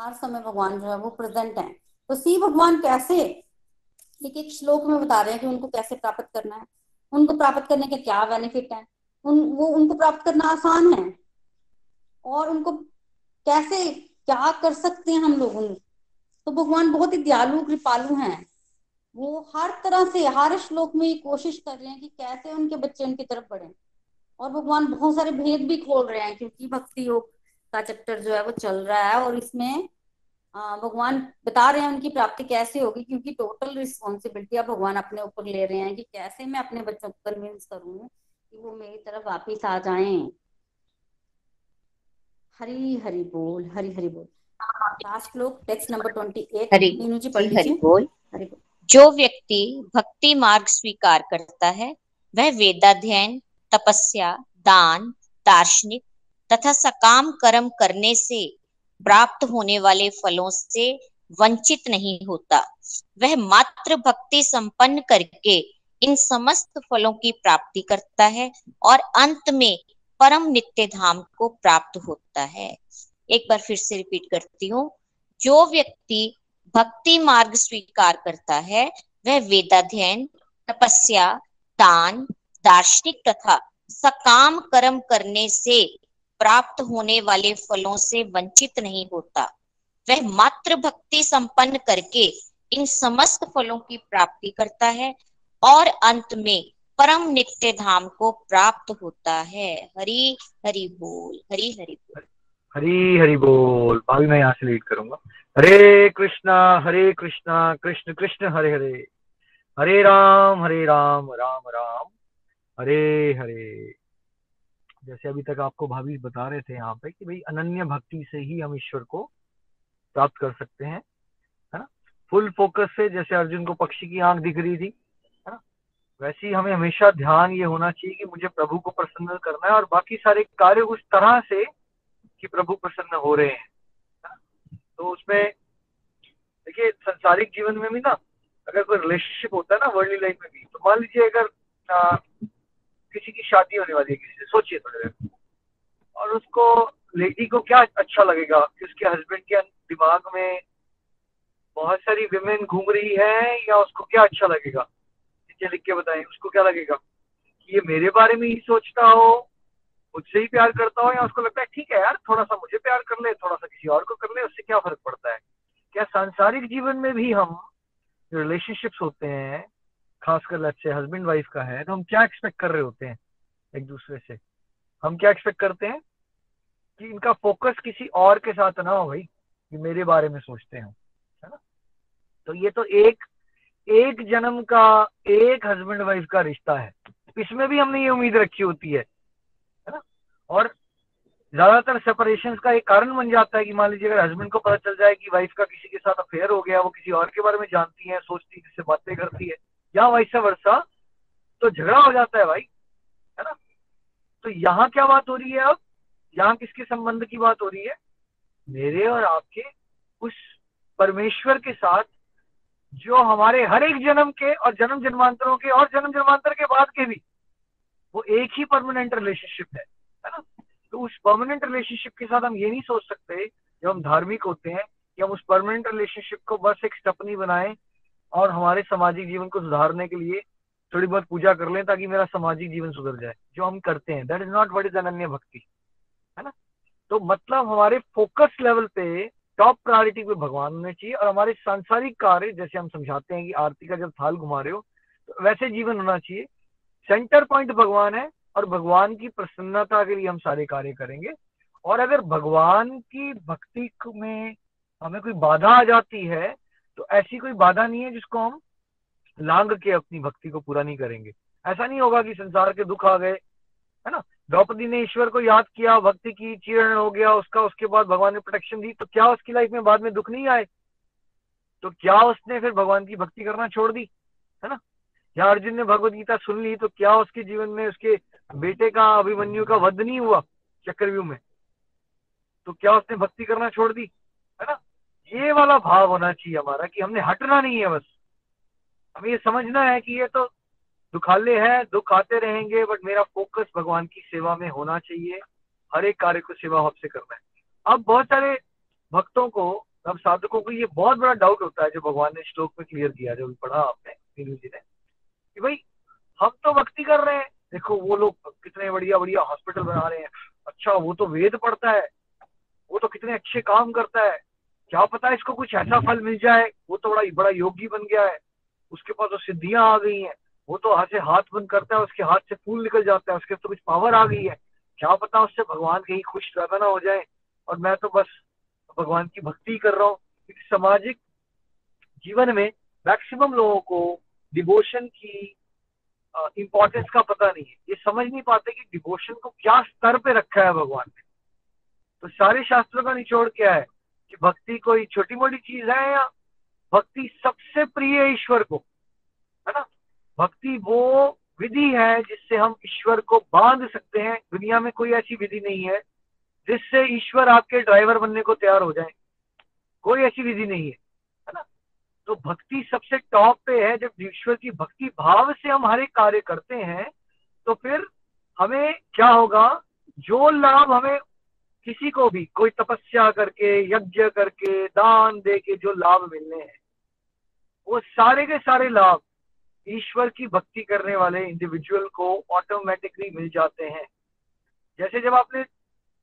S2: हर समय भगवान जो है वो प्रेजेंट है। तो सी भगवान कैसे? एक एक श्लोक में बता रहे हैं कि उनको कैसे प्राप्त करना है। उनको प्राप्त करने के क्या बेनिफिट है? उन, वो उनको प्राप्त करना आसान है। और उनको कैसे, क्या कर सकते हैं हम लोग उन? तो भगवान बहुत ही दयालु, कृपालु हैं। वो हर तरह से हर श्लोक में ये कोशिश कर रहे हैं कि कैसे उनके बच्चे उनकी तरफ़ बढ़े। और भगवान बहुत सारे भेद भी खोल रहे हैं क्योंकि भक्ति योग का चैप्टर जो है वो चल रहा है और इसमें भगवान बता रहे हैं उनकी प्राप्ति कैसे होगी क्योंकि टोटल रिस्पॉन्सिबिलिटी अब भगवान अपने ऊपर ले रहे हैं कि कैसे मैं अपने बच्चों को कन्विंस करूँ कि वो मेरी तरफ़ वापिस आ जाए। हरी हरी बोल हरी हरी बोल। लास्ट श्लोक text number twenty eight Meenu ji पढ़ लीजिए। बोल। हरी बोल।
S3: जो व्यक्ति भक्ति मार्ग स्वीकार करता है, वह वेदाध्ययन, तपस्या, दान, दार्शनिक तथा सकाम कर्म करने से प्राप्त होने वाले फलों से वंचित नहीं होता। वह मात्र भक्ति संपन्न करके इन समस्त फलों की प्राप्ति करता है और अंत में परम नित्य धाम को प्राप्त होता है। एक बार फिर से रिपीट करती हूँ। जो व्यक्ति भक्ति मार्ग स्वीकार करता है, वह वेदाध्ययन, तपस्या, दान, दार्शनिक तथा सकाम कर्म करने से प्राप्त होने वाले फलों से वंचित नहीं होता। वह मात्र भक्ति संपन्न करके इन समस्त फलों की प्राप्ति करता है और अंत में परम नित्य धाम को प्राप्त होता है। हरी, हरि बोल, हरी, हरि बोल।
S4: हरी, हरि बोल। अभी मैं यहाँ से लीड करूँगा। हरे कृष्णा हरे कृष्णा, कृष्ण कृष्ण, हरे हरे। हरे राम हरे राम राम राम। हरे हरे। जैसे अभी तक आपको भाभी बता रहे थे यहाँ पे कि भाई अनन्य भक्ति से ही हम ईश्वर को प्राप्त कर सकते हैं, है ना? फुल फोकस से जैसे अर्जुन को पक्षी की आँख दिख रही थी, है ना? वैसे ही हमें हमेशा ध्यान ये होना चाहिए कि मुझे प्रभु को प्रसन्न करना है और बाकी सारे कार्य उस तरह से कि प्रभु प्रसन्न हो रहे हैं। तो उसमें देखिए संसारिक जीवन में भी ना अगर कोई रिलेशनशिप होता है ना वर्ल्ड लाइफ में भी तो मान लीजिए अगर आ, किसी की शादी होने वाली है किसी से सोचिए थोड़ी देर। और उसको लेडी को क्या अच्छा लगेगा कि उसके हस्बैंड के दिमाग में बहुत सारी विमेन घूम रही है या उसको क्या अच्छा लगेगा? नीचे लिख के बताएँ उसको क्या लगेगा? कि ये मेरे बारे में ही सोचता हो मुझसे ही प्यार करता हो या उसको लगता है, ठीक है यार थोड़ा सा मुझे प्यार कर ले थोड़ा सा किसी और को कर ले, उससे क्या फ़र्क पड़ता है? क्या सांसारिक जीवन में भी हम रिलेशनशिप्स होते हैं, खासकर से हस्बैंड वाइफ का है तो हम क्या एक्सपेक्ट कर रहे होते हैं एक दूसरे से? हम क्या एक्सपेक्ट करते हैं? कि इनका फोकस किसी और के साथ ना हो भाई, कि मेरे बारे में सोचते हैं, है ना? तो ये तो एक एक जन्म का, एक हस्बैंड वाइफ का रिश्ता है। इसमें भी हमने ये उम्मीद रखी होती है और ज़्यादातर सेपरेशन का एक कारण बन जाता है कि मान लीजिए अगर हस्बैंड को पता चल जाए कि वाइफ का किसी के साथ अफेयर हो गया, वो किसी और के बारे में जानती है, सोचती है जिससे बातें करती है, या वैसा वर्षा तो झगड़ा हो जाता है भाई, है ना? तो यहाँ क्या बात हो रही है अब? यहाँ किसके संबंध की बात हो रही है? मेरे और आपके उस परमेश्वर के साथ, जो हमारे हर एक जन्म के और जन्म जन्मांतरों के और जन्म जन्मांतर के बाद के भी, वो एक ही परमानेंट रिलेशनशिप है। तो उस परमानेंट रिलेशनशिप के साथ हम ये नहीं सोच सकते जब हम धार्मिक होते हैं कि हम उस परमानेंट रिलेशनशिप को बस एक स्टपनी बनाएँ और हमारे सामाजिक जीवन को सुधारने के लिए थोड़ी बहुत पूजा कर लें ताकि मेरा सामाजिक जीवन सुधर जाए, जो हम करते हैं। That is not what is अनन्य भक्ति, है ना? तो मतलब हमारे फोकस लेवल पे टॉप प्रायोरिटी पे भगवान होने चाहिए और हमारे सांसारिक कार्य, जैसे हम समझाते हैं कि आरती का जब थाल घुमा रहे हो तो वैसे जीवन होना चाहिए। सेंटर पॉइंट भगवान है और भगवान की प्रसन्नता के लिए हम सारे कार्य करेंगे। और अगर भगवान की भक्ति में हमें कोई बाधा आ जाती है तो ऐसी कोई बाधा नहीं है जिसको हम लांग के अपनी भक्ति को पूरा नहीं करेंगे। ऐसा नहीं होगा कि संसार के दुख आ गए, है ना? द्रौपदी ने ईश्वर को याद किया, भक्ति की चीरण हो गया, उसका, उसके बाद भगवान ने प्रोटेक्शन दी तो क्या उसकी लाइफ में बाद में दुख नहीं आए? तो क्या उसने फिर भगवान की भक्ति करना छोड़ दी, है ना? या अर्जुन ने भगवत गीता सुन ली तो क्या उसके जीवन में उसके बेटे का अभिमन्यु का वध नहीं हुआ चक्रव्यूह में। तो क्या उसने भक्ति करना छोड़ दी? है ना? ये वाला भाव होना चाहिए हमारा कि हमने हटना नहीं है बस। हमें ये समझना है कि ये तो दुखाले है, दुख आते रहेंगे बट मेरा फोकस भगवान की सेवा में होना चाहिए। हर एक कार्य को सेवा भाव से करना है। अब बहुत सारे भक्तों को, अब साधकों को ये बहुत बड़ा डाउट होता है जो भगवान ने श्लोक में क्लियर किया, जो पढ़ा आपने जी ने, कि भाई, हम तो भक्ति कर रहे हैं। देखो, वो लोग कितने बढ़िया बढ़िया हॉस्पिटल बना रहे हैं। अच्छा वो तो वेद पढ़ता है। वो तो कितने अच्छे काम करता है। क्या पता इसको कुछ ऐसा फल मिल जाए। वो तो बड़ा बड़ा योगी बन गया है। उसके पास तो सिद्धियाँ आ गई हैं। वो तो हाथ से हाथ बंद करता है, उसके हाथ से फूल निकल जाता है। उसके तो कुछ पावर आ गई है। क्या पता उससे भगवान कहीं खुश ज़्यादा ना हो जाए। और मैं तो बस भगवान की भक्ति कर रहा हूँ। सामाजिक जीवन में मैक्सिमम लोगों को डिवोशन की इंपॉर्टेंस का पता नहीं है। ये समझ नहीं पाते कि डिवोशन को क्या स्तर पे रखा है भगवान ने। तो सारे शास्त्रों का निचोड़ क्या है? कि भक्ति कोई छोटी मोटी चीज़ है या भक्ति सबसे प्रिय ईश्वर को? है ना? भक्ति वो विधि है जिससे हम ईश्वर को बाँध सकते हैं। दुनिया में कोई ऐसी विधि नहीं है जिससे ईश्वर आपके ड्राइवर बनने को तैयार हो जाए। कोई ऐसी विधि नहीं है। तो भक्ति सबसे टॉप पे है। जब ईश्वर की भक्ति भाव से हम हर एक कार्य करते हैं तो फिर हमें क्या होगा? जो लाभ हमें किसी को भी, कोई तपस्या करके, यज्ञ करके, दान दे के जो लाभ मिलने हैं, वो सारे के सारे लाभ ईश्वर की भक्ति करने वाले इंडिविजुअल को ऑटोमेटिकली मिल जाते हैं। जैसे जब आपने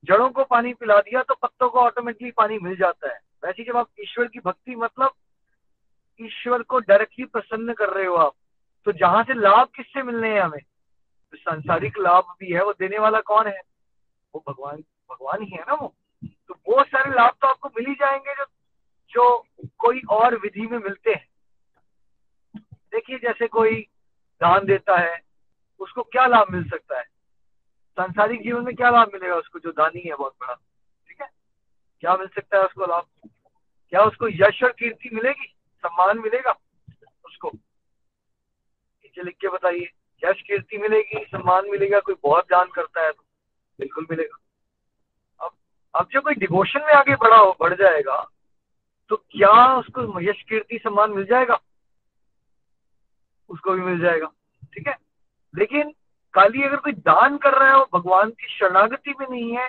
S4: जड़ों को पानी पिला दिया तो पत्तों को ऑटोमेटिकली पानी मिल जाता है। वैसे जब आप ईश्वर की भक्ति मतलब ईश्वर को डायरेक्टली प्रसन्न कर रहे हो आप। तो जहाँ से लाभ किससे मिलने हैं हमें? तो सांसारिक लाभ भी है, वो देने वाला कौन है? वो भगवान भगवान ही है ना वो। तो बहुत सारे लाभ तो आपको मिल ही जाएँगे जो जो कोई और विधि में मिलते हैं। देखिए, जैसे कोई दान देता है, उसको क्या लाभ मिल सकता है? सांसारिक जीवन में क्या लाभ मिलेगा उसको, जो दानी है बहुत बड़ा? ठीक है? क्या मिल सकता है उसको लाभ? क्या उसको यश और कीर्ति मिलेगी? सम्मान मिलेगा उसको। नीचे लिख के बताइए, यश कीर्ति मिलेगी, सम्मान मिलेगा, कोई बहुत दान करता है तो बिल्कुल मिलेगा। अब अब जो कोई डिवोशन में आगे बढ़ा हो, बढ़ जाएगा तो क्या उसको यश कीर्ति सम्मान मिल जाएगा? उसको भी मिल जाएगा, ठीक है? लेकिन काली अगर कोई दान कर रहा है और भगवान की शरणागति में नहीं है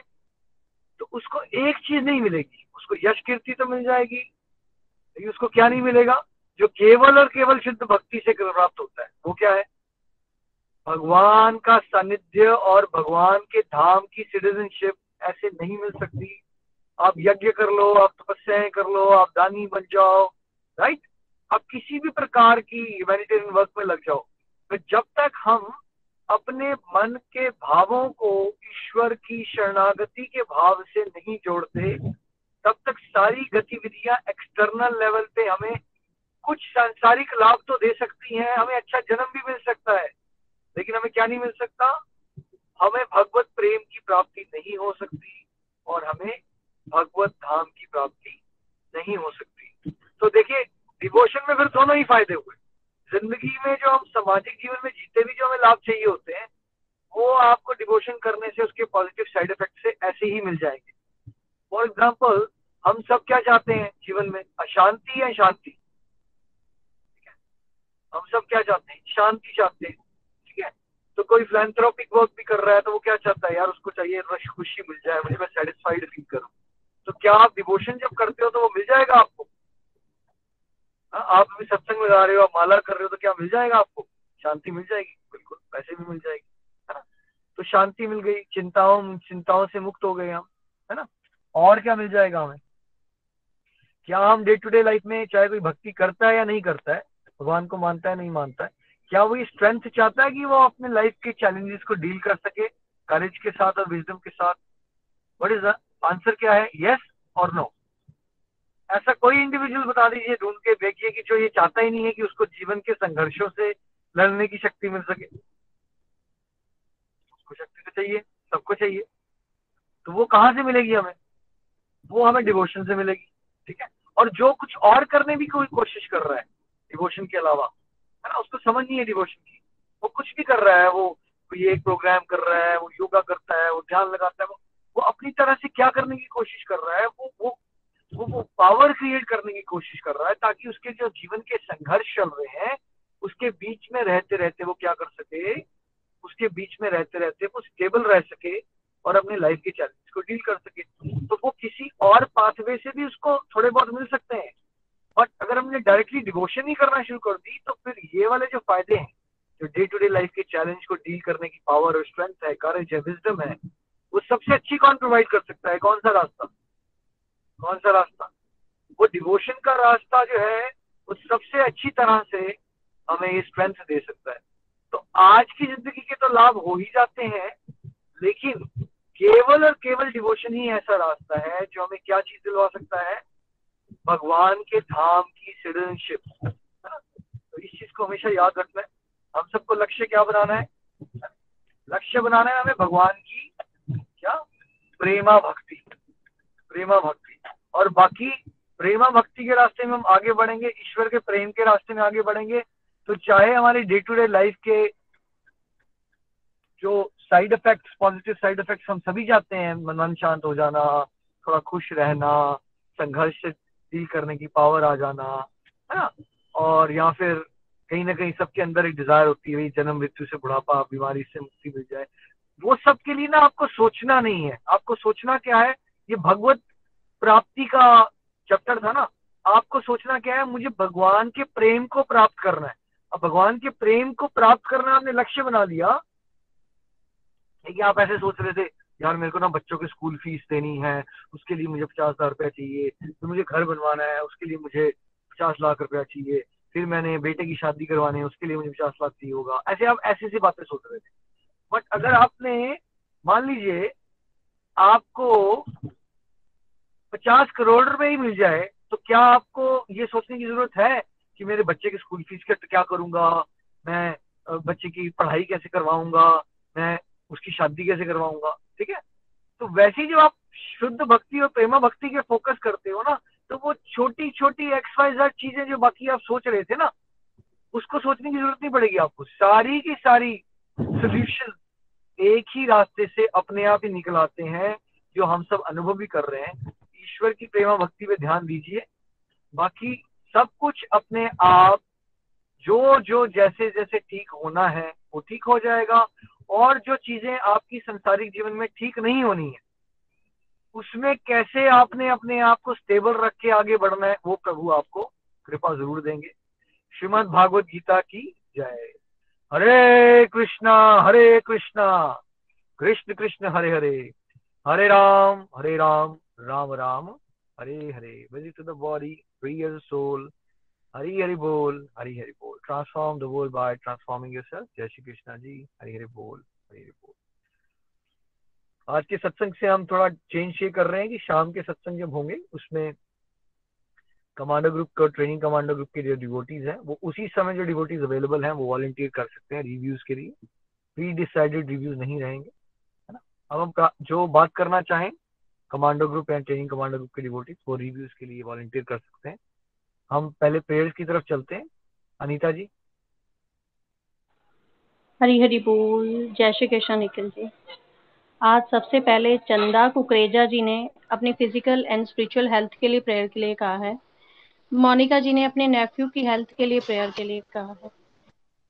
S4: तो उसको एक चीज़ नहीं मिलेगी। उसको यश कीर्ति तो मिल जाएगी लेकिन उसको क्या नहीं मिलेगा? जो केवल और केवल शुद्ध भक्ति से प्राप्त होता है, वो क्या है? भगवान का सानिध्य और भगवान के धाम की सिटीजनशिप ऐसे नहीं मिल सकती। आप यज्ञ कर लो, आप तपस्याएँ कर लो, आप दानी बन जाओ राइट आप किसी भी प्रकार की ह्यूमैनिटेरियन वर्क में लग जाओ। तो जब तक हम अपने मन के भावों को ईश्वर की शरणागति के भाव से नहीं जोड़ते तब तक सारी गतिविधियाँ एक्सटर्नल लेवल पे हमें कुछ सांसारिक लाभ तो दे सकती हैं, हमें अच्छा जन्म भी मिल सकता है, लेकिन हमें क्या नहीं मिल सकता? हमें भगवत प्रेम की प्राप्ति नहीं हो सकती और हमें भगवत धाम की प्राप्ति नहीं हो सकती। तो देखिए डिवोशन में फिर दोनों ही फ़ायदे हुए। ज़िंदगी में जो हम सामाजिक जीवन में जीते भी जो हमें लाभ चाहिए होते हैं, वो आपको डिवोशन करने से उसके पॉजिटिव साइड इफ़ेक्ट से ऐसे ही मिल जाएँगे। फॉर एग्ज़ाम्पल हम सब क्या चाहते हैं जीवन में? अशांति या शांति? हम सब क्या चाहते हैं? शांति चाहते हैं। ठीक है? तो कोई फिलेंथ्रोपिक वर्क भी कर रहा है तो वो क्या चाहता है? यार उसको चाहिए रश खुशी मिल जाए मुझे मैं सेटिस्फाइड फील करूँ। तो क्या आप डिवोशन जब करते हो तो वो मिल जाएगा आपको? हाँ, आप अभी सत्संग जा रहे हो आप माला कर रहे हो तो क्या मिल जाएगा आपको? शांति मिल जाएगी बिल्कुल पैसे भी मिल जाएगी है ना? तो शांति मिल गई चिंताओं चिंताओं से मुक्त हो गए हम है ना? और क्या मिल जाएगा हमें? क्या हम डे टू डे लाइफ में चाहे कोई भक्ति करता है या नहीं करता है, भगवान को मानता है, नहीं मानता है, क्या वो ये स्ट्रेंथ चाहता है कि वो अपने लाइफ के चैलेंजेस को डील कर सके करेज के साथ और विजडम के साथ? वट इज़ आंसर क्या है? यस और नो ऐसा कोई इंडिविजुअल बता दीजिए, ढूंढ के देखिए कि जो ये चाहता ही नहीं है कि उसको जीवन के संघर्षों से लड़ने की शक्ति मिल सके। उसको शक्ति तो चाहिए, सबको चाहिए। तो वो कहाँ से मिलेगी हमें? वो हमें डिवोशन से मिलेगी, ठीक है? और जो कुछ और करने भी कोई कोशिश कर रहा है डिवोशन के अलावा, है ना? उसको समझ नहीं है डिवोशन की। वो कुछ भी कर रहा है, वो ये एक प्रोग्राम कर रहा है, वो योगा करता है, वो ध्यान लगाता है, वो वो अपनी तरह से क्या करने की कोशिश कर रहा है, वो वो वो वो पावर क्रिएट करने की कोशिश कर रहा है, ताकि उसके जो जीवन के संघर्ष चल रहे हैं, उसके बीच में रहते रहते वो क्या कर सके, उसके बीच में रहते रहते वो स्टेबल रह सके और अपने लाइफ के चैलेंज को डील कर सके। तो वो किसी और पाथवे से भी उसको थोड़े बहुत मिल सकते हैं। बट अगर हमने डायरेक्टली डिवोशन ही करना शुरू कर दी तो फिर ये वाले जो फ़ायदे हैं, जो डे टू डे लाइफ के चैलेंज को डील करने की पावर और स्ट्रेंथ है करेज है विजडम है, वो सबसे अच्छी कौन प्रोवाइड कर सकता है? कौन सा रास्ता? कौन सा रास्ता? वो डिवोशन का रास्ता जो है, वो सबसे अच्छी तरह से हमें ये स्ट्रेंथ दे सकता है। तो आज की ज़िंदगी के तो लाभ हो ही जाते हैं, लेकिन केवल और केवल डिवोशन ही ऐसा रास्ता है जो हमें क्या चीज़ दिलवा सकता है? भगवान के धाम की सिटीजनशिप तो इस चीज़ को हमेशा याद रखना है। हम सबको लक्ष्य क्या बनाना है? लक्ष्य बनाना है हमें भगवान की क्या? प्रेमा भक्ति प्रेमा भक्ति। और बाकी प्रेमा भक्ति के रास्ते में हम आगे बढ़ेंगे, ईश्वर के प्रेम के रास्ते में आगे बढ़ेंगे। तो चाहे हमारी डे टू डे लाइफ के जो side effects positive side effects हम सभी जाते हैं। मन शांत हो जाना, थोड़ा खुश रहना, संघर्ष से डील करने की पावर आ जाना, है ना? और या फिर कहीं ना कहीं सबके अंदर एक डिज़ायर होती है जन्म मृत्यु से बुढ़ापा, बीमारी से मुक्ति मिल जाए। वो सब के लिए ना आपको सोचना नहीं है। आपको सोचना क्या है? ये भगवत प्राप्ति का चैप्टर था ना। आपको सोचना क्या है? मुझे भगवान के प्रेम को प्राप्त करना है। अब भगवान के प्रेम को प्राप्त करना आपने लक्ष्य बना लिया लेकिन आप ऐसे सोच रहे थे, यार, मेरे को ना बच्चों की स्कूल फ़ीस देनी है, उसके लिए मुझे पचास हज़ार रुपया चाहिए, फिर मुझे घर बनवाना है, उसके लिए मुझे पचास लाख रुपया चाहिए, फिर मैंने बेटे की शादी करवानी है, उसके लिए मुझे पचास लाख चाहिए होगा। ऐसे आप ऐसी ऐसी बातें सोच रहे थे। बट अगर आपने, मान लीजिए, आपको पचास करोड़ रुपए ही मिल जाए तो क्या आपको ये सोचने की ज़रूरत है कि मेरे बच्चे की स्कूल फ़ीस क्या करूँगा? मैं बच्चे की पढ़ाई कैसे करवाऊँगा? मैं उसकी शादी कैसे करवाऊँगा? ठीक है? तो वैसे ही जब आप शुद्ध भक्ति और प्रेमा भक्ति के फोकस करते हो ना तो वो छोटी छोटी एक्स वाई चीज़ें जो बाकी आप सोच रहे थे ना, उसको सोचने की ज़रूरत नहीं पड़ेगी आपको। सारी की सारी सोल्यूशन एक ही रास्ते से अपने आप ही निकल आते हैं, जो हम सब अनुभव भी कर रहे हैं। ईश्वर की प्रेमा भक्ति पे ध्यान दीजिए। बाकी सब कुछ अपने आप जो जो जैसे जैसे ठीक होना है, वो ठीक हो जाएगा और जो चीज़ें आपकी संसारिक जीवन में ठीक नहीं होनी है, उसमें कैसे आपने अपने आप को स्टेबल रख के आगे बढ़ना है, वो प्रभु आपको कृपा ज़रूर देंगे। श्रीमद भागवत गीता की जय। हरे कृष्णा हरे कृष्णा, कृष्ण कृष्ण, हरे हरे हरे राम हरे राम राम राम, हरे हरे। To the body, free your soul हरी हरि बोल हरी हरि बोल। Transform the world by transforming yourself जय श्री कृष्णा जी हरी हरि बोल हरी हरि बोल। आज के सत्संग से हम थोड़ा चेंज ये कर रहे हैं कि शाम के सत्संग जब होंगे, उसमें कमांडो ग्रुप का ट्रेनिंग कमांडो ग्रुप के जो डिवोटीज हैं, वो उसी समय जो डिवोटीज अवेलेबल हैं, वो वॉलंटियर कर सकते हैं रिव्यूज़ के लिए। प्री डिसाइडेड रिव्यूज़ नहीं रहेंगे, है ना? अब हम जो बात करना चाहें commando group and training commando group के डिवोटीज वो रिव्यूज़ के लिए वॉलंटियर कर सकते हैं। हम पहले प्रेयर्स की तरफ़ चलते हैं। अनीता जी।
S5: हरी हरी बोल। जय श्री कृष्ण निखिल जी। आज सबसे पहले चंदा कुकरेजा जी ने अपनी फ़िज़िकल एंड स्पिरिचुअल हेल्थ के लिए प्रेयर के लिए कहा है। मोनिका जी ने अपने नेफ्यू की हेल्थ के लिए प्रेयर के लिए कहा है।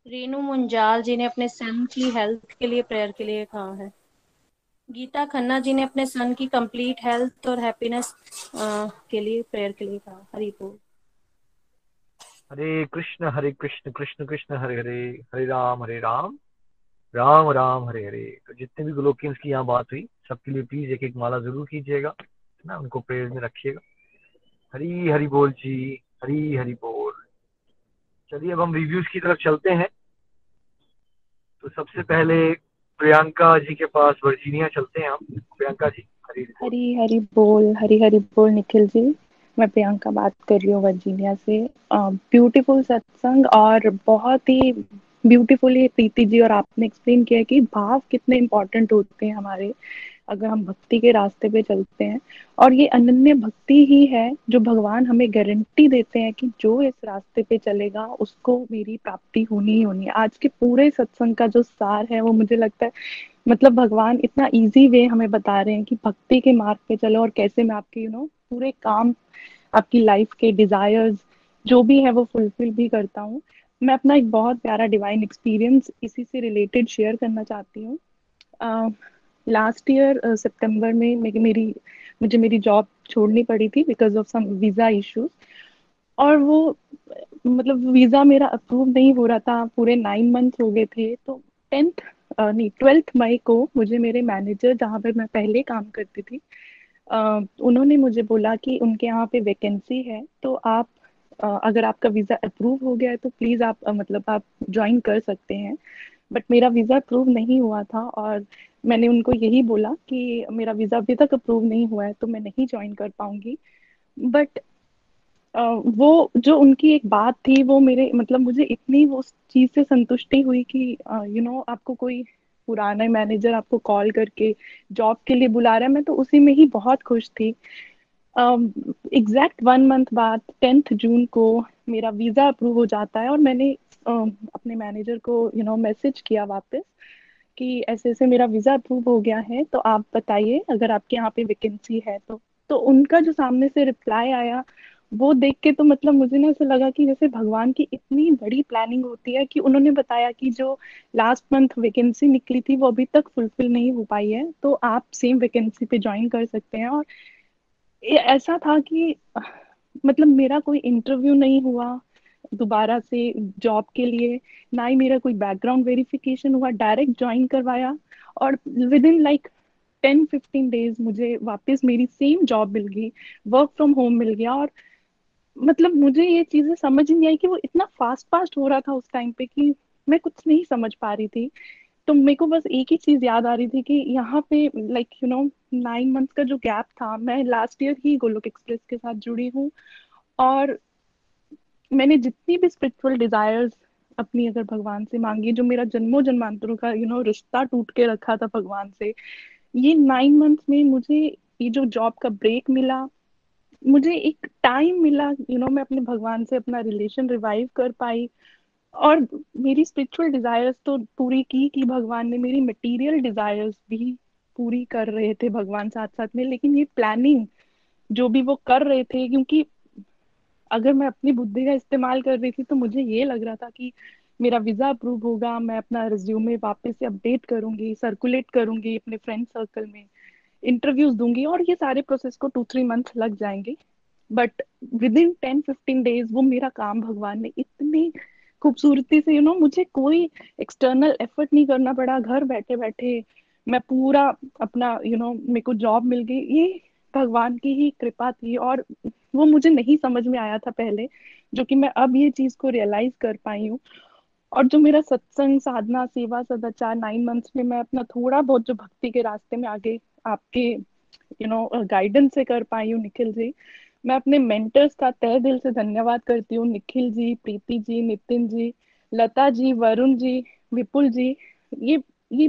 S5: रेनू मुंजाल जी ने अपने सन की हेल्थ के लिए प्रेयर के लिए कहा है। गीता खन्ना जी ने अपने सन की कंप्लीट हेल्थ और हैप्पीनेस के लिए प्रेयर के लिए कहा। हरी बोल।
S4: हरे कृष्ण हरे कृष्ण कृष्ण कृष्ण, हरे हरे हरे राम हरे राम राम राम, हरे हरे। तो जितने भी ग्लोकियंस की यहाँ बात हुई। सबके लिए प्लीज़ एक एक माला ज़रूर कीजिएगा ना? उनको प्रेयर में रखिएगा। हरी हरी बोल जी, हरी हरी बोल। चलिए, अब हम रिव्यूज़ की तरफ़ चलते हैं। तो सबसे पहले प्रियंका जी के पास, वर्जीनिया चलते हैं हम। प्रियंका जी,
S6: हरी हरी हरी बोल, हरी हरी बोल, निखिल जी। मैं प्रियंका बात कर रही हूँ वर्जीनिया से। ब्यूटीफुल uh, सत्संग और बहुत ही ब्यूटीफुली प्रीति जी और आपने एक्सप्लेन किया कि भाव कितने इम्पोर्टेंट होते हैं हमारे अगर हम भक्ति के रास्ते पे चलते हैं। और ये अनन्य भक्ति ही है जो भगवान हमें गारंटी देते हैं कि जो इस रास्ते पे चलेगा उसको मेरी प्राप्ति होनी ही होनी है। आज के पूरे सत्संग का जो सार है वो मुझे लगता है मतलब भगवान इतना इजी वे हमें बता रहे हैं कि भक्ति के मार्ग पे चलो और कैसे मैं आपके यू नो पूरे काम, आपकी लाइफ के डिजायर्स जो भी है, वो फुलफिल भी करता हूँ। मैं अपना एक बहुत प्यारा डिवाइन एक्सपीरियंस इसी से रिलेटेड शेयर करना चाहती हूँ। लास्ट ईयर सितंबर में मेरी मुझे मेरी जॉब छोड़नी पड़ी थी because of some visa issues और वो मतलब वीज़ा मेरा अप्रूव नहीं हो रहा था, पूरे नाइन मंथ हो गए थे तो टेंथ नहीं ट्वेल्थ मई को मुझे मेरे मैनेजर जहाँ पर मैं पहले काम करती थी उन्होंने मुझे बोला कि उनके यहाँ पे वैकेंसी है तो आप uh, अगर आपका वीज़ा अप्रूव हो गया है तो प्लीज़ आप uh, मतलब आप ज्वाइन कर सकते हैं। बट मेरा वीज़ा अप्रूव नहीं हुआ था और मैंने उनको यही बोला कि मेरा वीज़ा अभी तक अप्रूव नहीं हुआ है तो मैं नहीं ज्वाइन कर पाऊँगी। बट वो जो उनकी एक बात थी वो मेरे मतलब मुझे इतनी वो चीज़ से संतुष्टि हुई कि यू नो आपको कोई पुराना मैनेजर आपको कॉल करके जॉब के लिए बुला रहा है मैं तो उसी में ही बहुत खुश थी। एग्जैक्ट वन मंथ बाद टेंथ जून को मेरा वीज़ा अप्रूव हो जाता है और मैंने uh, अपने मैनेजर को यू नो मैसेज किया वापस कि ऐसे ऐसे मेरा वीज़ा अप्रूव हो गया है तो आप बताइए अगर आपके यहाँ पे वैकेंसी है तो। तो उनका जो सामने से रिप्लाई आया वो देख के तो मतलब मुझे ना ऐसा लगा कि जैसे भगवान की इतनी बड़ी प्लानिंग होती है कि उन्होंने बताया कि जो लास्ट मंथ वैकेंसी निकली थी, वो अभी तक फुलफिल नहीं हो पाई है। तो आप सेम वैकेंसी पे ज्वाइन कर सकते हैं और ऐसा था कि मतलब मेरा कोई इंटरव्यू नहीं हुआ दोबारा से जॉब के लिए, ना ही मेरा कोई बैकग्राउंड वेरिफिकेशन हुआ डायरेक्ट ज्वाइन करवाया और within like ten fifteen days मुझे वापस मेरी सेम जॉब मिल गई वर्क फ्रॉम होम मिल गया और मतलब मुझे ये चीज़ें समझ नहीं आई कि वो इतना फास्ट फास्ट हो रहा था उस टाइम पे कि मैं कुछ नहीं समझ पा रही थी। तो मेरे को बस एक ही चीज़ याद आ रही थी कि यहाँ पे like you know nine month का जो गैप था, मैं लास्ट ईयर ही गोलोक एक्सप्रेस के साथ जुड़ी हूँ और मैंने जितनी भी स्पिरिचुअल डिजायर्स अपनी अगर भगवान से मांगी, जो मेरा जन्मों जन्मांतरों का यू नो रिश्ता टूट के रखा था भगवान से, ये नाइन मंथ में मुझे ये जो जॉब का ब्रेक मिला मुझे एक टाइम मिला यू you नो know, मैं अपने भगवान से अपना रिलेशन रिवाइव कर पाई और मेरी स्पिरिचुअल डिजायर्स तो पूरी की कि भगवान ने मेरी मटेरियल डिजायर्स भी पूरी कर रहे थे भगवान साथ साथ में। लेकिन ये प्लानिंग जो भी वो कर रहे थे क्योंकि अगर मैं अपनी बुद्धि का इस्तेमाल कर रही थी तो मुझे ये लग रहा था कि मेरा वीज़ा अप्रूव होगा मैं अपना रिज्यूमे वापस से अपडेट करूँगी सर्कुलेट करूँगी अपने फ्रेंड सर्कल में। इंटरव्यूज़ दूँगी और ये सारे प्रोसेस को टू थ्री मंथ लग जाएँगे। But within ten fifteen days वो मेरा काम भगवान ने इतनी खूबसूरती से यू you नो know, मुझे कोई एक्सटर्नल एफर्ट नहीं करना पड़ा। घर बैठे बैठे मैं पूरा अपना यू नो मेरे को जॉब मिल गई। ये भगवान की ही कृपा थी और वो मुझे नहीं समझ में आया था पहले जो कि मैं अब ये चीज़ को रियलाइज़ कर पाई हूँ। और जो मेरा सत्संग साधना सेवा सदाचार नाइन मंथ्स में मैं अपना थोड़ा बहुत जो भक्ति के रास्ते में आगे आपके यू नो गाइडेंस से कर पाई हूँ, निखिल जी। मैं अपने मेंटर्स का तय दिल से धन्यवाद करती हूँ, निखिल जी, प्रीति जी, नितिन जी, लता जी, वरुण जी, विपुल जी। ये ये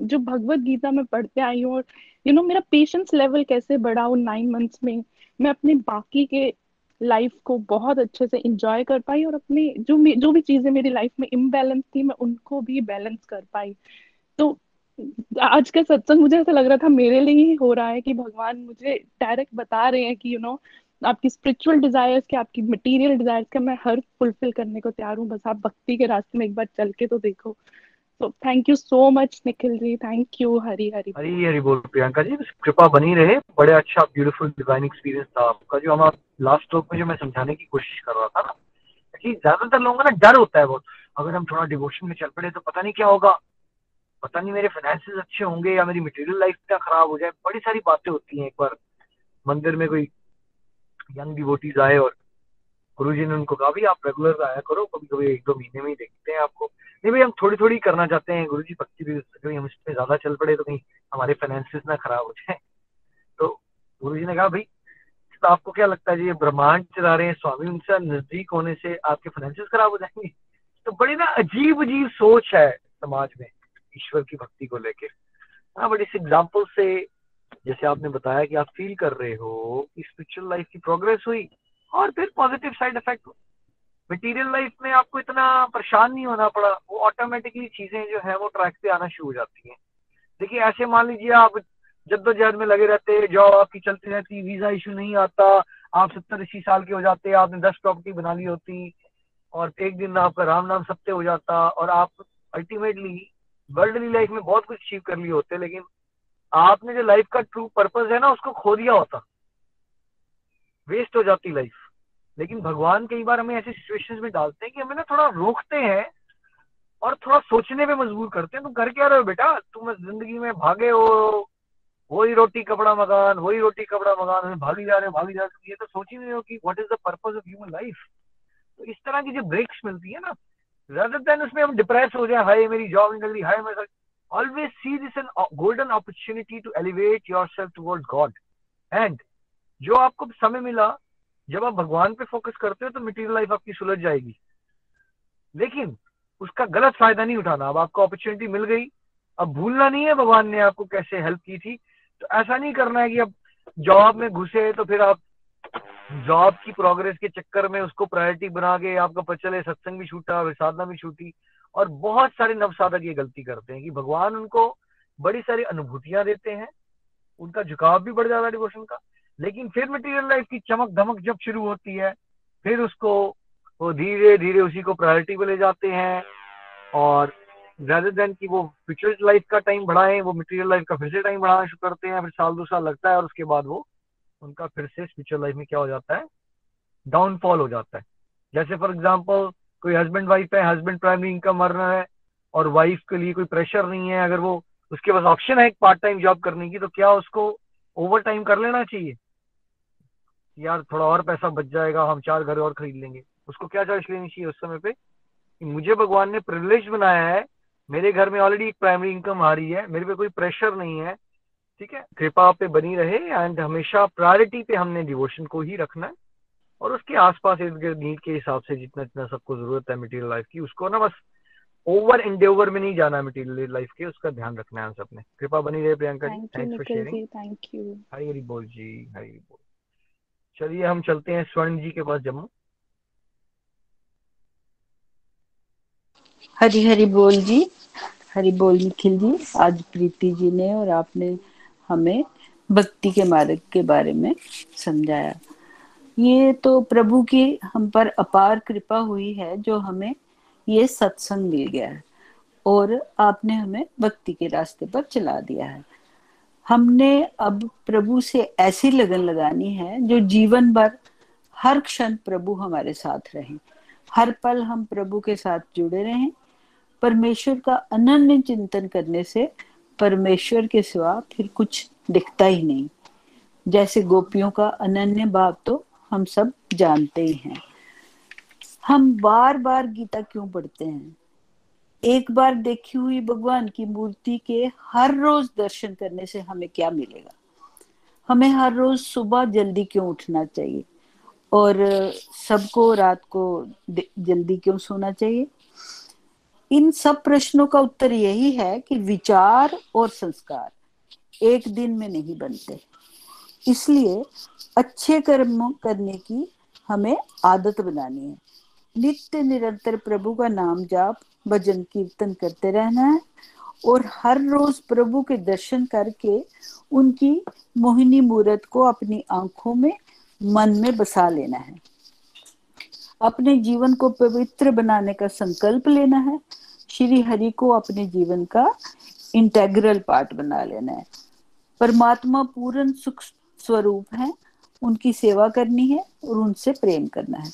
S6: जो भगवत गीता में पढ़ते आई हूँ और यू नो मेरा पेशेंस लेवल कैसे बढ़ा उन नाइन मंथ्स में, मैं अपने बाकी के लाइफ को बहुत अच्छे से इंजॉय कर पाई और अपने, जो जो भी चीज़ें मेरी लाइफ में इम्बेलेंस थी, मैं उनको भी बैलेंस कर पाई। तो आज का सत्संग मुझे ऐसा लग रहा था मेरे लिए ही हो रहा है कि भगवान मुझे डायरेक्ट बता रहे हैं कि यू नो आपकी स्पिरिचुअल डिजायर्स के आपकी मटेरियल डिजायर्स का मैं हर फुलफिल करने को तैयार हूँ। बस आप भक्ति के रास्ते में एक बार चल के तो देखो। तो thank you so much Nikhil ji. Thank you Hari Hari
S4: Hari Hari बोल, प्रियंका जी। कृपा बनी रहे। बड़े अच्छा ब्यूटीफुल डिवाइन एक्सपीरियंस था आपका, जो हम लास्ट टॉक में जो मैं समझाने की कोशिश कर रहा था ना। कि ज़्यादातर लोगों का ना डर होता है बहुत। अगर हम थोड़ा डिवोशन में चल पड़े तो पता नहीं क्या होगा। पता नहीं मेरे फाइनेंसिस अच्छे होंगे या मेरी मटेरियल लाइफ क्या खराब हो जाए। बड़ी सारी बातें होती हैं एक बार। मंदिर में कोई यंग डिवोटीज आए और गुरु जी ने उनको कहा भी आप रेगुलर आया करो कभी कभी एक दो महीने में ही देखते हैं आपको। नहीं भाई, हम थोड़ी थोड़ी करना चाहते हैं। गुरु जी भक्ति भी कभी हम इसमें ज़्यादा चल पड़े तो कहीं हमारे फाइनेंसिस ना खराब हो जाए। तो गुरु जी ने कहा, भाई तो आपको क्या लगता है जी ब्रह्मांड चला रहे हैं, स्वामी, उनसे नज़दीक होने से आपके फाइनेंसिस खराब हो जाएँगे? तो बड़ी ना अजीब अजीब सोच है समाज में। ईश्वर की भक्ति को लेकर हाँ बट इस एग्ज़ाम्पल से, जैसे आपने बताया कि आप फील कर रहे हो कि स्पिरिचुअल लाइफ की प्रोग्रेस हुई, और फिर positive side effect material life में आपको इतना परेशान नहीं होना पड़ा, वो ऑटोमेटिकली चीज़ें जो है, वो ट्रैक पे आना शुरू हो जाती हैं। देखिए, ऐसे मान लीजिए आप जद्दोजहद में लगे रहते जॉब आपकी चलती रहती वीज़ा इशू नहीं आता, आप सत्तर अस्सी साल के हो जाते, आपने दस प्रॉपर्टी बना ली होती, और एक दिन आपका राम नाम सत्य हो जाता, और आप अल्टीमेटली वर्ल्डली लाइफ में बहुत कुछ अचीव कर लिए होते, लेकिन आपने जो लाइफ का ट्रू पर्पज है ना, उसको खो दिया होता। वेस्ट हो जाती लाइफ लेकिन भगवान कई बार हमें ऐसी सिचुएशंस में डालते हैं कि हमें ना थोड़ा रोकते हैं और थोड़ा सोचने पे मजबूर करते हैं। तुम कर क्या रहे हो बेटा? तुम ज़िंदगी में भागे हो। वही रोटी कपड़ा मकान, वही रोटी कपड़ा मकान भागी जा रहे हो, भागी जा रहे हो। ये तो सोच ही नहीं हो कि what is the purpose of human life तो इस तरह की जो ब्रेक्स मिलती है ना उसमें हम डिप्रेस हो जाए, हाय, मेरी जॉब निकल गई हाय, मेरा always see this an golden opportunity to elevate yourself toward God and जो आपको समय मिला, जब आप भगवान पे फोकस करते हो तो मटेरियल लाइफ आपकी सुलझ जाएगी। लेकिन उसका गलत फ़ायदा नहीं उठाना। अब आपको अपॉर्चुनिटी मिल गई। अब भूलना नहीं है, भगवान ने आपको कैसे हेल्प की थी। तो ऐसा नहीं करना है कि अब जॉब में घुसे तो फिर आप जॉब की प्रोग्रेस के चक्कर में उसको प्रायोरिटी बना के आपका पता चले, सत्संग भी छूटा, साधना भी छूटी और बहुत सारे नव साधक ये गलती करते हैं कि भगवान उनको बड़ी सारी अनुभूतियाँ देते हैं, उनका झुकाव भी बढ़ जाता है डिवोशन का। लेकिन फिर मटेरियल लाइफ की चमक धमक जब शुरू होती है, फिर उसको वो धीरे धीरे उसी को प्रायोरिटी पे ले जाते हैं और रेदर देन कि वो फ्यूचर लाइफ का टाइम बढ़ाएँ, वो मटेरियल लाइफ का फिर से टाइम बढ़ाना शुरू करते हैं, फिर साल दो साल लगता है और उसके बाद वो उनका फिर से फ्यूचर लाइफ में क्या हो जाता है? डाउनफॉल हो जाता है। जैसे फॉर एग्ज़ाम्पल कोई हस्बैंड वाइफ है हस्बैंड प्राइमरी इनकम अर्नर है और वाइफ के लिए कोई प्रेशर नहीं है, अगर वो उसके पास ऑप्शन है एक पार्ट टाइम जॉब करने की तो क्या उसको ओवर टाइम कर लेना चाहिए? यार, थोड़ा और पैसा बच जाएगा, हम चार घर और खरीद लेंगे। उसको क्या चॉइस लेनी चाहिए उस समय पे? कि मुझे भगवान ने प्रिविलेज बनाया है, मेरे घर में ऑलरेडी एक प्राइमरी इनकम आ रही है, मेरे पे कोई प्रेशर नहीं है ठीक है? कृपा पे बनी रहे एंड हमेशा प्रायोरिटी पे हमने डिवोशन को ही रखना है। और उसके आसपास इर्द गिर्द नीड के हिसाब से जितना जितना सबको ज़रूरत है मटेरियल लाइफ की उसको ना बस ओवर इंडेवर में नहीं जाना है मटेरियल लाइफ के उसका ध्यान रखना है सबने कृपा बनी रहे Priyanka ji. Thanks for sharing
S6: thank you
S4: Hari Hari बोल जी हरी बोल। चलिए हम चलते हैं स्वर्ण जी के पास जम्मू।
S7: हरी हरी बोल जी हरी बोल निखिल जी आज प्रीति जी ने और आपने हमें भक्ति के मार्ग के बारे में समझाया। ये तो प्रभु की हम पर अपार कृपा हुई है, जो हमें ये सत्संग मिल गया है और आपने हमें भक्ति के रास्ते पर चला दिया है। हमने अब प्रभु से ऐसी लगन लगानी है, जो जीवन भर हर क्षण प्रभु हमारे साथ रहे। हर पल हम प्रभु के साथ जुड़े रहें। परमेश्वर का अनन्य चिंतन करने से परमेश्वर के सिवा फिर कुछ दिखता ही नहीं। जैसे गोपियों का अनन्य भाव तो हम सब जानते ही हैं। हम बार बार गीता क्यों पढ़ते हैं? एक बार देखी हुई भगवान की मूर्ति के हर रोज दर्शन करने से हमें क्या मिलेगा? हमें हर रोज सुबह जल्दी क्यों उठना चाहिए? और सबको रात को जल्दी क्यों सोना चाहिए? इन सब प्रश्नों का उत्तर यही है कि विचार और संस्कार एक दिन में नहीं बनते। इसलिए अच्छे कर्म करने की हमें आदत बनानी है। नित्य निरंतर प्रभु का नाम जाप, भजन, कीर्तन करते रहना है और हर रोज प्रभु के दर्शन करके उनकी मोहिनी मूर्त को अपनी आँखों में, मन में बसा लेना है। अपने जीवन को पवित्र बनाने का संकल्प लेना है श्री हरि को अपने जीवन का इंटेग्रल पार्ट बना लेना है। परमात्मा पूर्ण सुख स्वरूप है, उनकी सेवा करनी है और उनसे प्रेम करना है।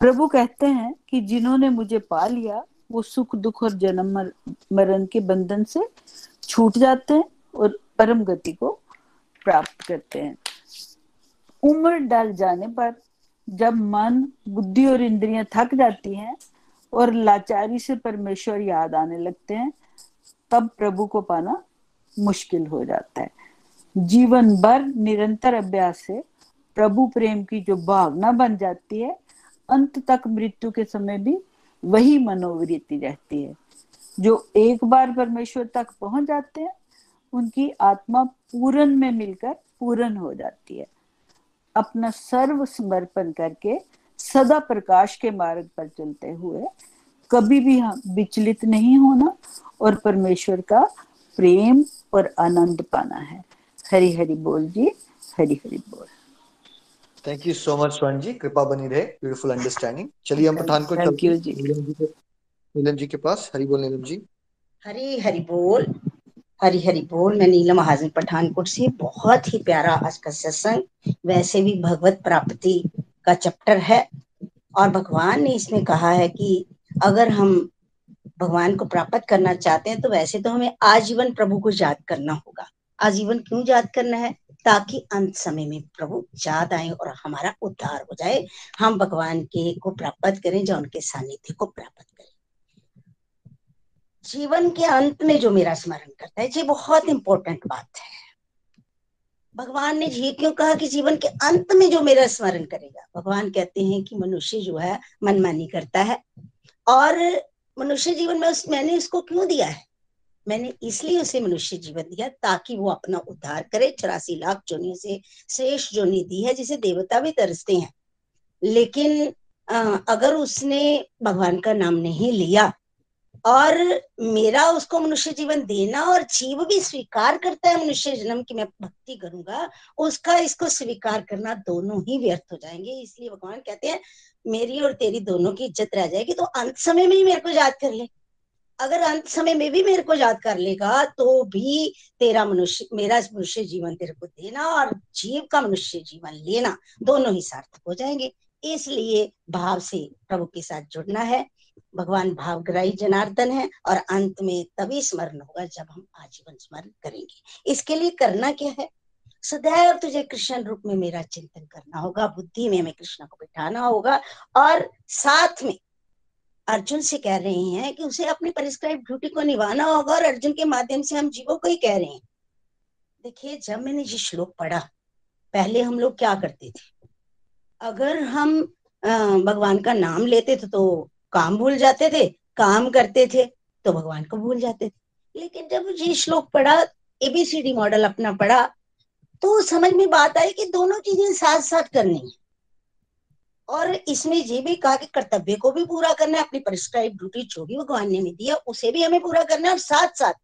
S7: प्रभु कहते हैं कि जिन्होंने मुझे पा लिया, वो सुख, दुख और जन्म मरण के बंधन से छूट जाते हैं और परम गति को प्राप्त करते हैं। उम्र डाल जाने पर जब मन, बुद्धि और इंद्रियाँ थक जाती हैं और लाचारी से परमेश्वर याद आने लगते हैं, तब प्रभु को पाना मुश्किल हो जाता है। जीवन भर निरंतर अभ्यास से प्रभु प्रेम की जो भावना बन जाती है, अंत तक मृत्यु के समय भी वही मनोवृत्ति रहती है। जो एक बार परमेश्वर तक पहुँच जाते हैं, उनकी आत्मा पूरन में मिलकर पूरन हो जाती है। अपना सर्व समर्पण करके सदा प्रकाश के मार्ग पर चलते हुए कभी भी हम विचलित नहीं होना और परमेश्वर का प्रेम और आनंद पाना है। हरी हरी बोल जी हरी हरी बोल।
S4: थैंक यू सो मच स्वर्ण जी कृपा बनी रहे ब्यूटीफुल अंडरस्टैंडिंग चलिए हम पठानकोट चलते हैं। नीलम जी के नीलम जी के पास। हरी बोल नीलम जी।
S8: हरी हरी बोल। हरी हरी बोल। मैं नीलम हाजिर पठानकोट से। बहुत ही प्यारा आज का सत्संग। वैसे भी भगवत प्राप्ति। का चैप्टर है। और भगवान ने इसमें कहा है कि अगर हम भगवान को प्राप्त करना चाहते हैं तो वैसे तो हमें आजीवन प्रभु को याद करना होगा। आजीवन क्यों याद करना है? ताकि अंत समय में प्रभु याद आए और हमारा उद्धार हो जाए। हम भगवान के को प्राप्त करें, जो उनके सानिध्य को प्राप्त करें। जीवन के अंत में जो मेरा स्मरण करता है, ये बहुत इंपॉर्टेंट बात है। भगवान ने ये क्यों कहा कि जीवन के अंत में जो मेरा स्मरण करेगा? भगवान कहते हैं कि मनुष्य जो है, मनमानी करता है। और मनुष्य जीवन में उस, मैंने उसको क्यों दिया है? मैंने इसलिए उसे मनुष्य जीवन दिया ताकि वो अपना उद्धार करे। चौरासी लाख जोनियों से श्रेष्ठ जोनी दी है जिसे देवता भी तरसते हैं। लेकिन अगर उसने भगवान का नाम नहीं लिया और मेरा उसको मनुष्य जीवन देना और जीव भी स्वीकार करता है मनुष्य जन्म की मैं भक्ति करूँगा, उसका इसको स्वीकार करना दोनों ही व्यर्थ हो जाएँगे। इसलिए भगवान कहते हैं, मेरी और तेरी दोनों की इज़्ज़त रह जाएगी तो अंत समय में ही मेरे को याद कर ले। अगर अंत समय में भी मेरे को याद कर लेगा तो भी तेरा मनुष्य, मेरा मनुष्य जीवन तेरे को देना और जीव का मनुष्य जीवन लेना, दोनों ही सार्थक हो जाएँगे। इसलिए भाव से प्रभु के साथ जुड़ना है। भगवान भावग्राही जनार्दन है और अंत में तभी स्मरण होगा जब हम आजीवन स्मरण करेंगे। इसके लिए करना क्या है? सदैव तुझे कृष्ण रूप में मेरा चिंतन करना होगा, बुद्धि में हमें कृष्ण को बिठाना होगा और साथ में अर्जुन से कह रहे हैं कि उसे अपनी परिस्क्राइब ड्यूटी को निभाना होगा और अर्जुन के माध्यम से हम जीवों को ही कह रहे हैं। देखिए, जब मैंने ये श्लोक पढ़ा, पहले हम लोग क्या करते थे? अगर हम भगवान का नाम लेते थे तो काम भूल जाते थे, काम करते थे तो भगवान को भूल जाते थे। लेकिन जब ये श्लोक पढ़ा एबीसीडी मॉडल अपना पढ़ा तो समझ में बात आई कि दोनों चीज़ें साथ साथ करनी है। और इसमें ये भी कहा कि कर्तव्य को भी पूरा करना है, अपनी परिस्क्राइब ड्यूटी जो भी भगवान ने हमें दिया उसे भी हमें पूरा करना है और साथ साथ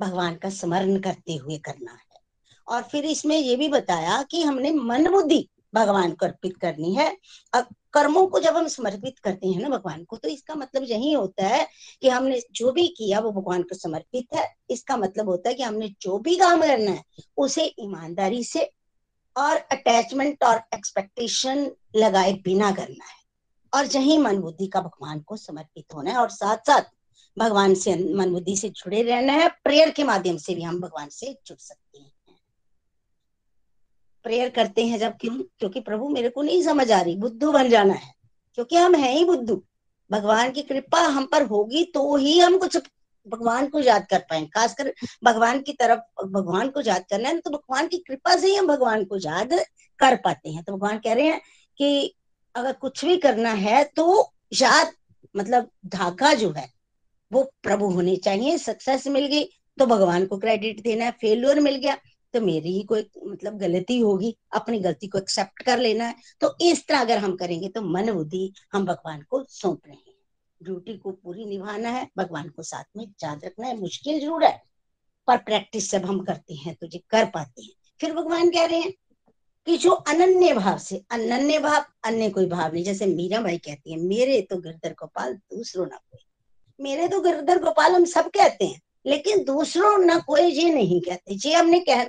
S8: भगवान का स्मरण करते हुए करना है। और फिर इसमें ये भी बताया कि हमने मन बुद्धि भगवान को अर्पित करनी है। अब कर्मों को जब हम समर्पित करते हैं ना भगवान को तो इसका मतलब यही होता है कि हमने जो भी किया वो भगवान को समर्पित है। इसका मतलब होता है कि हमने जो भी काम करना है, उसे ईमानदारी से और अटैचमेंट और एक्सपेक्टेशन लगाए बिना करना है। और यही मन बुद्धि का भगवान को समर्पित होना है और साथ साथ भगवान से मन बुद्धि से जुड़े रहना है। प्रेयर के माध्यम से भी हम भगवान से जुड़ सकते हैं। प्रेयर करते हैं जब क्यों? क्योंकि प्रभु मेरे को नहीं समझ आ रही। बुद्धू बन जाना है। क्योंकि हम हैं ही बुद्धू। भगवान की कृपा हम पर होगी तो ही हम कुछ भगवान को याद कर पाए। खासकर भगवान की तरफ़, भगवान को याद करना है तो भगवान की कृपा से ही हम भगवान को याद कर पाते हैं। तो भगवान कह रहे हैं कि अगर कुछ भी करना है तो याद मतलब धागा जो है, वो प्रभु होने चाहिए। सक्सेस मिल गई तो भगवान को क्रेडिट देना है। फेल्योर मिल गया तो मेरी ही कोई मतलब गलती होगी, अपनी गलती को एक्सेप्ट कर लेना है। तो इस तरह अगर हम करेंगे तो मन बुद्धि हम भगवान को सौंप रहे हैं। ड्यूटी को पूरी निभाना है, भगवान को साथ में याद रखना है, मुश्किल ज़रूर है, पर प्रैक्टिस जब हम करते हैं तो जी कर पाते हैं। फिर भगवान कह रहे हैं कि जो अनन्य भाव से, अनन्य भाव, अन्य कोई भाव नहीं। जैसे मीरा भाई कहती है, मेरे तो गिरधर गोपाल, दूसरों ना कोई। मेरे तो गिरधर गोपाल हम सब कहते हैं, लेकिन दूसरों ना कोई ये नहीं कहते। जी हमने कह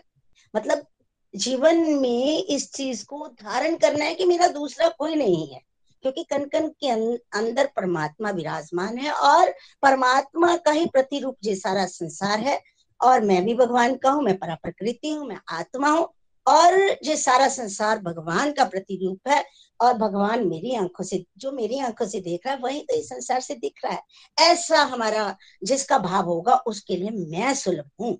S8: मतलब जीवन में इस चीज़ को धारण करना है कि मेरा दूसरा कोई नहीं है। क्योंकि कन कन के अं-, अंदर परमात्मा विराजमान है और परमात्मा का ही प्रतिरूप ये सारा संसार है। और मैं भी भगवान का हूँ मैं परा प्रकृति हूँ मैं आत्मा हूँ और ये सारा संसार भगवान का प्रतिरूप है। और भगवान मेरी आँखों से जो मेरी आँखों से देख रहा है वही तो इस संसार से दिख रहा है। ऐसा हमारा जिसका भाव होगा उसके लिए मैं सुलभ हूँ।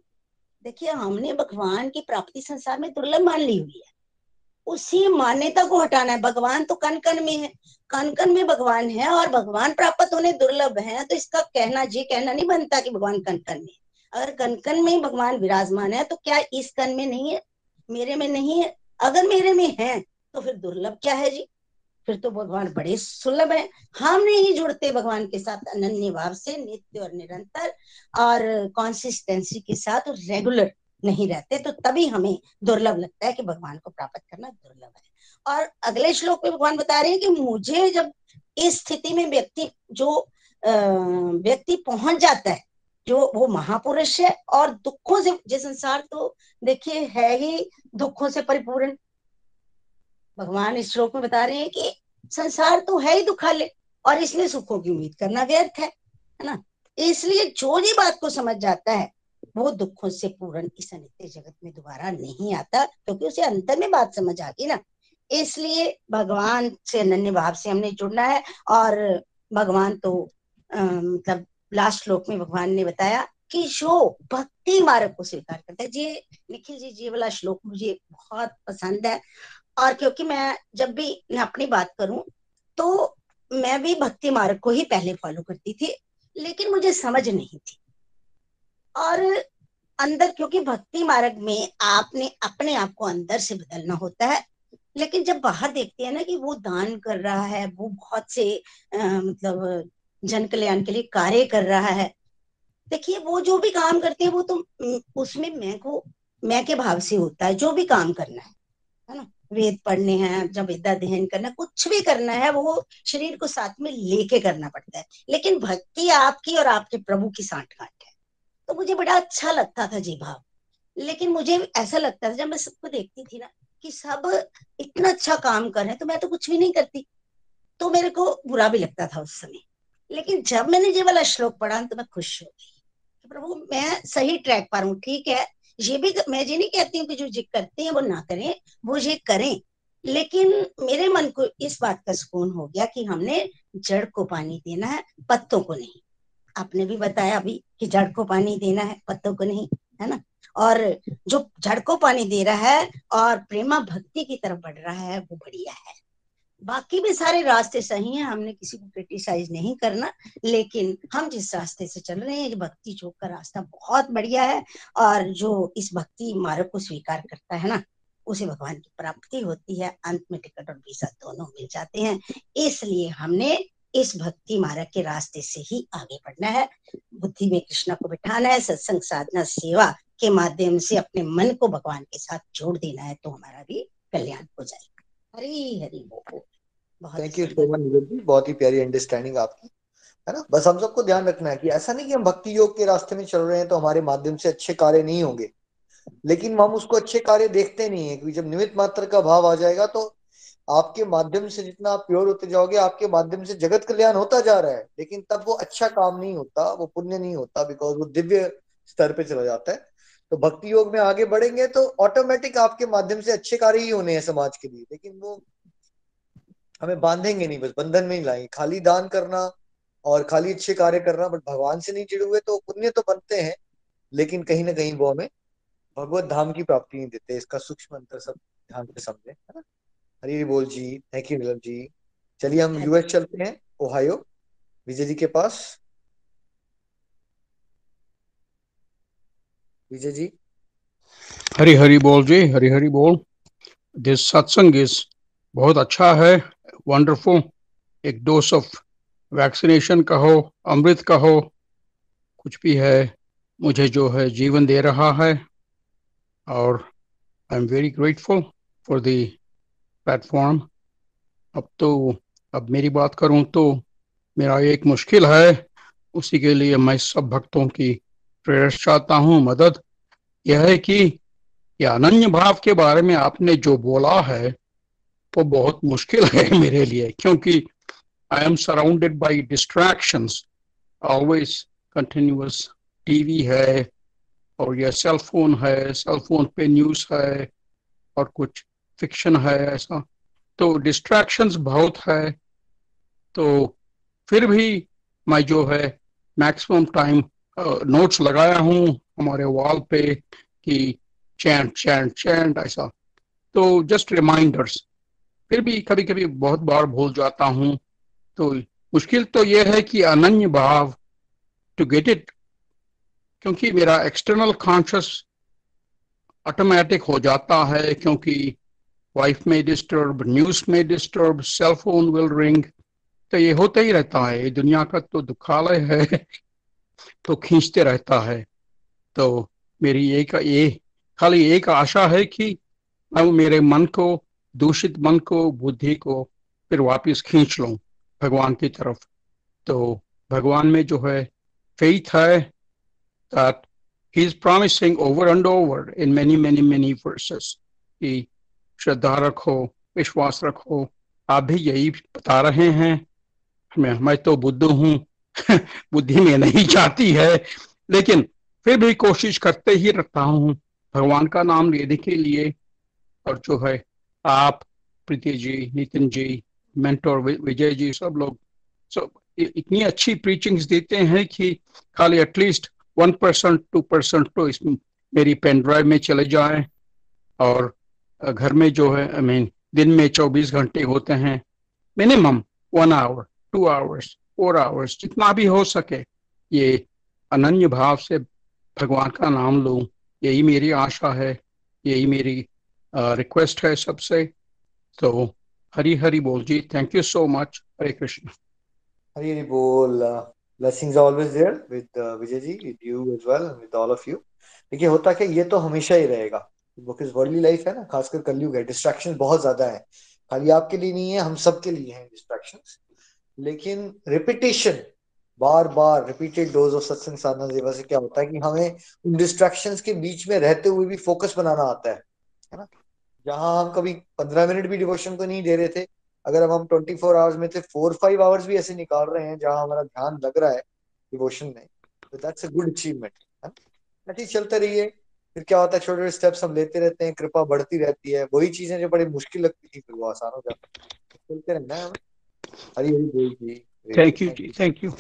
S8: देखिए, हमने भगवान की प्राप्ति संसार में दुर्लभ मान ली हुई है। उसी मान्यता को हटाना है। भगवान तो कन कन में है। कन कन में भगवान है और भगवान प्राप्त होने दुर्लभ है तो इसका कहना जी कहना नहीं बनता कि भगवान कन कन में अगर कन कन में भगवान विराजमान है तो क्या इस कन में नहीं है? मेरे में नहीं है। अगर मेरे में है तो फिर दुर्लभ क्या है जी? फिर तो भगवान बड़े सुलभ है। हम नहीं जुड़ते भगवान के साथ अनन्य भाव से, नित्य और निरंतर और कॉन्सिस्टेंसी के साथ और रेगुलर नहीं रहते तो तभी हमें दुर्लभ लगता है कि भगवान को प्राप्त करना दुर्लभ है। और अगले श्लोक में भगवान बता रहे हैं कि मुझे जब इस स्थिति में व्यक्ति, जो व्यक्ति पहुँच जाता है, जो वो महापुरुष है और दुखों से ये संसार तो देखिए है ही दुखों से परिपूर्ण भगवान इस श्लोक में बता रहे हैं कि संसार तो है ही दुखाले, और इसलिए सुखों की उम्मीद करना व्यर्थ है है ना? इसलिए जो ये बात को समझ जाता है, वो दुखों से पूर्ण इस अनित्य जगत में दोबारा नहीं आता, क्योंकि तो उसे अंतर में बात समझ आ गई ना? इसलिए भगवान से अनन्य भाव से हमने जुड़ना है, और भगवान तो मतलब लास्ट श्लोक में भगवान ने बताया कि जो भक्ति मार्ग को स्वीकार करता है, जी, निखिल जी जी वाला श्लोक मुझे बहुत पसंद है और क्योंकि मैं जब भी मैं अपनी बात करूँ तो मैं भी भक्ति मार्ग को ही पहले फॉलो करती थी लेकिन मुझे समझ नहीं थी। और अंदर क्योंकि भक्ति मार्ग में आपने अपने आप को अंदर से बदलना होता है लेकिन जब बाहर देखते हैं ना कि वो दान कर रहा है वो बहुत से आ, मतलब जन कल्याण के लिए कार्य कर रहा है देखिए वो जो भी काम करते हैं वो तो उसमें मैं को मैं के भाव से होता है जो भी काम करना है है ना? वेद पढ़ने हैं, जब वेदा अध्ययन करना, कुछ भी करना है, वो शरीर को साथ में लेके करना पड़ता है। लेकिन भक्ति आपकी और आपके प्रभु की सांठ गांठ है। तो मुझे बड़ा अच्छा लगता था जी भाव। लेकिन मुझे ऐसा लगता था, जब मैं सबको देखती थी ना, कि सब इतना अच्छा काम कर रहे हैं तो मैं तो कुछ भी नहीं करती। तो मेरे को बुरा भी लगता था उस समय। लेकिन जब मैंने ये वाला श्लोक पढ़ा तो मैं खुश हो गई। प्रभु, मैं सही ट्रैक पर हूँ, ठीक है? ये भी मैं ये नहीं कहती हूँ कि जो जिद करते हैं वो ना करें, वो ये करें। लेकिन मेरे मन को इस बात का सुकून हो गया कि हमने जड़ को पानी देना है, पत्तों को नहीं। आपने भी बताया अभी कि जड़ को पानी देना है, पत्तों को नहीं, है ना? और जो जड़ को पानी दे रहा है और प्रेमा भक्ति की तरफ़ बढ़ रहा है, वो बढ़िया है। बाकी भी सारे रास्ते सही हैं, हमने किसी को क्रिटिसाइज नहीं करना, लेकिन हम जिस रास्ते से चल रहे हैं, भक्ति चौक का रास्ता बहुत बढ़िया है, और जो इस भक्ति मार्ग को स्वीकार करता है ना, उसे भगवान की प्राप्ति होती है, अंत में टिकट और वीज़ा दोनों मिल जाते हैं। इसलिए हमने इस भक्ति मार्ग के रास्ते से ही आगे बढ़ना है। बुद्धि में कृष्णा को बिठाना है, सत्संग साधना, सेवा के माध्यम से अपने मन को भगवान के साथ जोड़ देना है तो हमारा भी कल्याण हो जाएगा। Hari Hari
S9: thank you so much Neeraj ji बहुत ही प्यारी अंडरस्टैंडिंग आपकी है ना? बस हम सबको ध्यान रखना है कि ऐसा नहीं कि हम भक्ति योग के रास्ते में चल रहे हैं तो हमारे माध्यम से अच्छे कार्य नहीं होंगे। लेकिन हम उसको अच्छे कार्य देखते नहीं है क्योंकि जब निमित मात्र का भाव आ जाएगा तो आपके माध्यम से जितना आप प्योर होते जाओगे आपके माध्यम से जगत कल्याण होता जा रहा है। लेकिन तब वो अच्छा काम नहीं होता वो पुण्य नहीं होता बिकॉज़ वो दिव्य स्तर पे चला जाता है। तो भक्ति योग में आगे बढ़ेंगे तो ऑटोमेटिक आपके माध्यम से अच्छे कार्य ही होने हैं समाज के लिए। लेकिन वो हमें बांधेंगे नहीं बस बंधन में ही लाएँगे। खाली दान करना और खाली अच्छे कार्य करना बट भगवान से नहीं जुड़े हुए तो पुण्य तो बनते हैं लेकिन कहीं ना कहीं वो हमें भगवत धाम की प्राप्ति नहीं देते। इसका सूक्ष्म अंतर सब ध्यान से समझे है ना? हरी बोल जी थैंक यू नीलम जी। चलिए हम यूएस चलते हैं ओहायो विजय जी के पास। विजय जी।
S10: हरी हरी बोल जी, हरी हरी बोल। दिस सत्संग इज़ बहुत अच्छा है वंडरफुल एक डोज ऑफ़ वैक्सीनेशन कहो, अमृत कहो, कुछ भी है, मुझे जो है जीवन दे रहा है। और I am very grateful for the platform अब तो अब मेरी बात करूँ तो मेरा एक मुश्किल है, उसी के लिए मैं सब भक्तों की चाहता हूँ मदद। यह है कि ये अनन्य भाव के बारे में आपने जो बोला है, वो बहुत मुश्किल है मेरे लिए, क्योंकि I am surrounded by distractions always continuous TV है, और यह सेल फ़ोन है सेल फ़ोन पे न्यूज़ है, और कुछ फिक्शन है ऐसा। तो डिस्ट्रैक्शंस बहुत है तो फिर भी मैं जो है मैक्सिमम टाइम नोट्स लगाया हूँ हमारे वॉल पे कि चैंट चैंट चैंट ऐसा। तो जस्ट रिमाइंडर्स फिर भी कभी कभी बहुत बार भूल जाता हूँ। तो मुश्किल तो यह है कि अनन्य भाव टू गेट इट क्योंकि मेरा एक्सटर्नल कॉन्शियस ऑटोमेटिक हो जाता है, क्योंकि वाइफ में डिस्टर्ब न्यूज़ में disturb cell phone will ring तो ये होता ही रहता है। दुनिया का तो दुखालय है। तो खींचते रहता है। तो मेरी एक, ये, खाली एक आशा है कि मैं मेरे मन को, दूषित मन को, बुद्धि को फिर वापस खींच लूँ भगवान की तरफ़। तो भगवान में जो है फेथ है that he is promising over and over in many many many verses कि श्रद्धा रखो, विश्वास रखो। आप भी यही बता रहे हैं। मैं मैं तो बुद्ध हूँ। बुद्धि में नहीं जाती है। लेकिन फिर भी कोशिश करते ही रहता हूँ। भगवान का नाम लेने के लिए और जो है, आप, प्रीति जी, नितिन जी, मेंटोर विजय जी, सब लोग, सब इतनी अच्छी प्रीचिंग्स देते हैं कि खाली at least one percent two percent तो इसमें मेरी पेन ड्राइव में चले जाए और घर में जो है आई मीन दिन में चौबीस घंटे होते हैं। Minimum one hour two hours four hours जितना भी हो सके ये अनन्य भाव से भगवान का नाम लूँ। यही मेरी आशा है यही मेरी रिक्वेस्ट है सबसे। तो हरी हरी बोल जी thank you so much Hare Krishna.
S9: Hari Hari बोल। Always there with uh, Vijay ji, with you as well, with all of you. देखिए होता क्या ये तो हमेशा ही रहेगा। बिकॉज़ वर्ल्डली लाइफ है ना खासकर कलयुग है। डिस्ट्रैक्शन बहुत ज़्यादा है। खाली आपके लिए नहीं है हम सब के लिए हैं डिस्ट्रैक्शन लेकिन रिपीटेशन बार बार repeated dose of satsang sadhana seva से क्या होता है कि हमें उन डिस्ट्रैक्शन के बीच में रहते हुए भी फोकस बनाना आता है है ना? जहाँ हम कभी पंद्रह मिनट भी डिवोशन को नहीं दे रहे थे, अगर अब हम ट्वेंटी फोर आवर्स में से फोर फाइव आवर्स भी ऐसे निकाल रहे हैं जहाँ हमारा ध्यान लग रहा है डिवोशन में तो दैट्स अ गुड अचीवमेंट है ऐसे चलते रहिए, फिर क्या होता है छोटे छोटे स्टेप्स हम लेते रहते हैं, कृपा बढ़ती रहती है, वही चीज़ें जो बड़ी मुश्किल लगती थी, फिर वो आसान हो जाती है। चलते रहना है हरी हरी बोल जी
S10: thank you ji thank you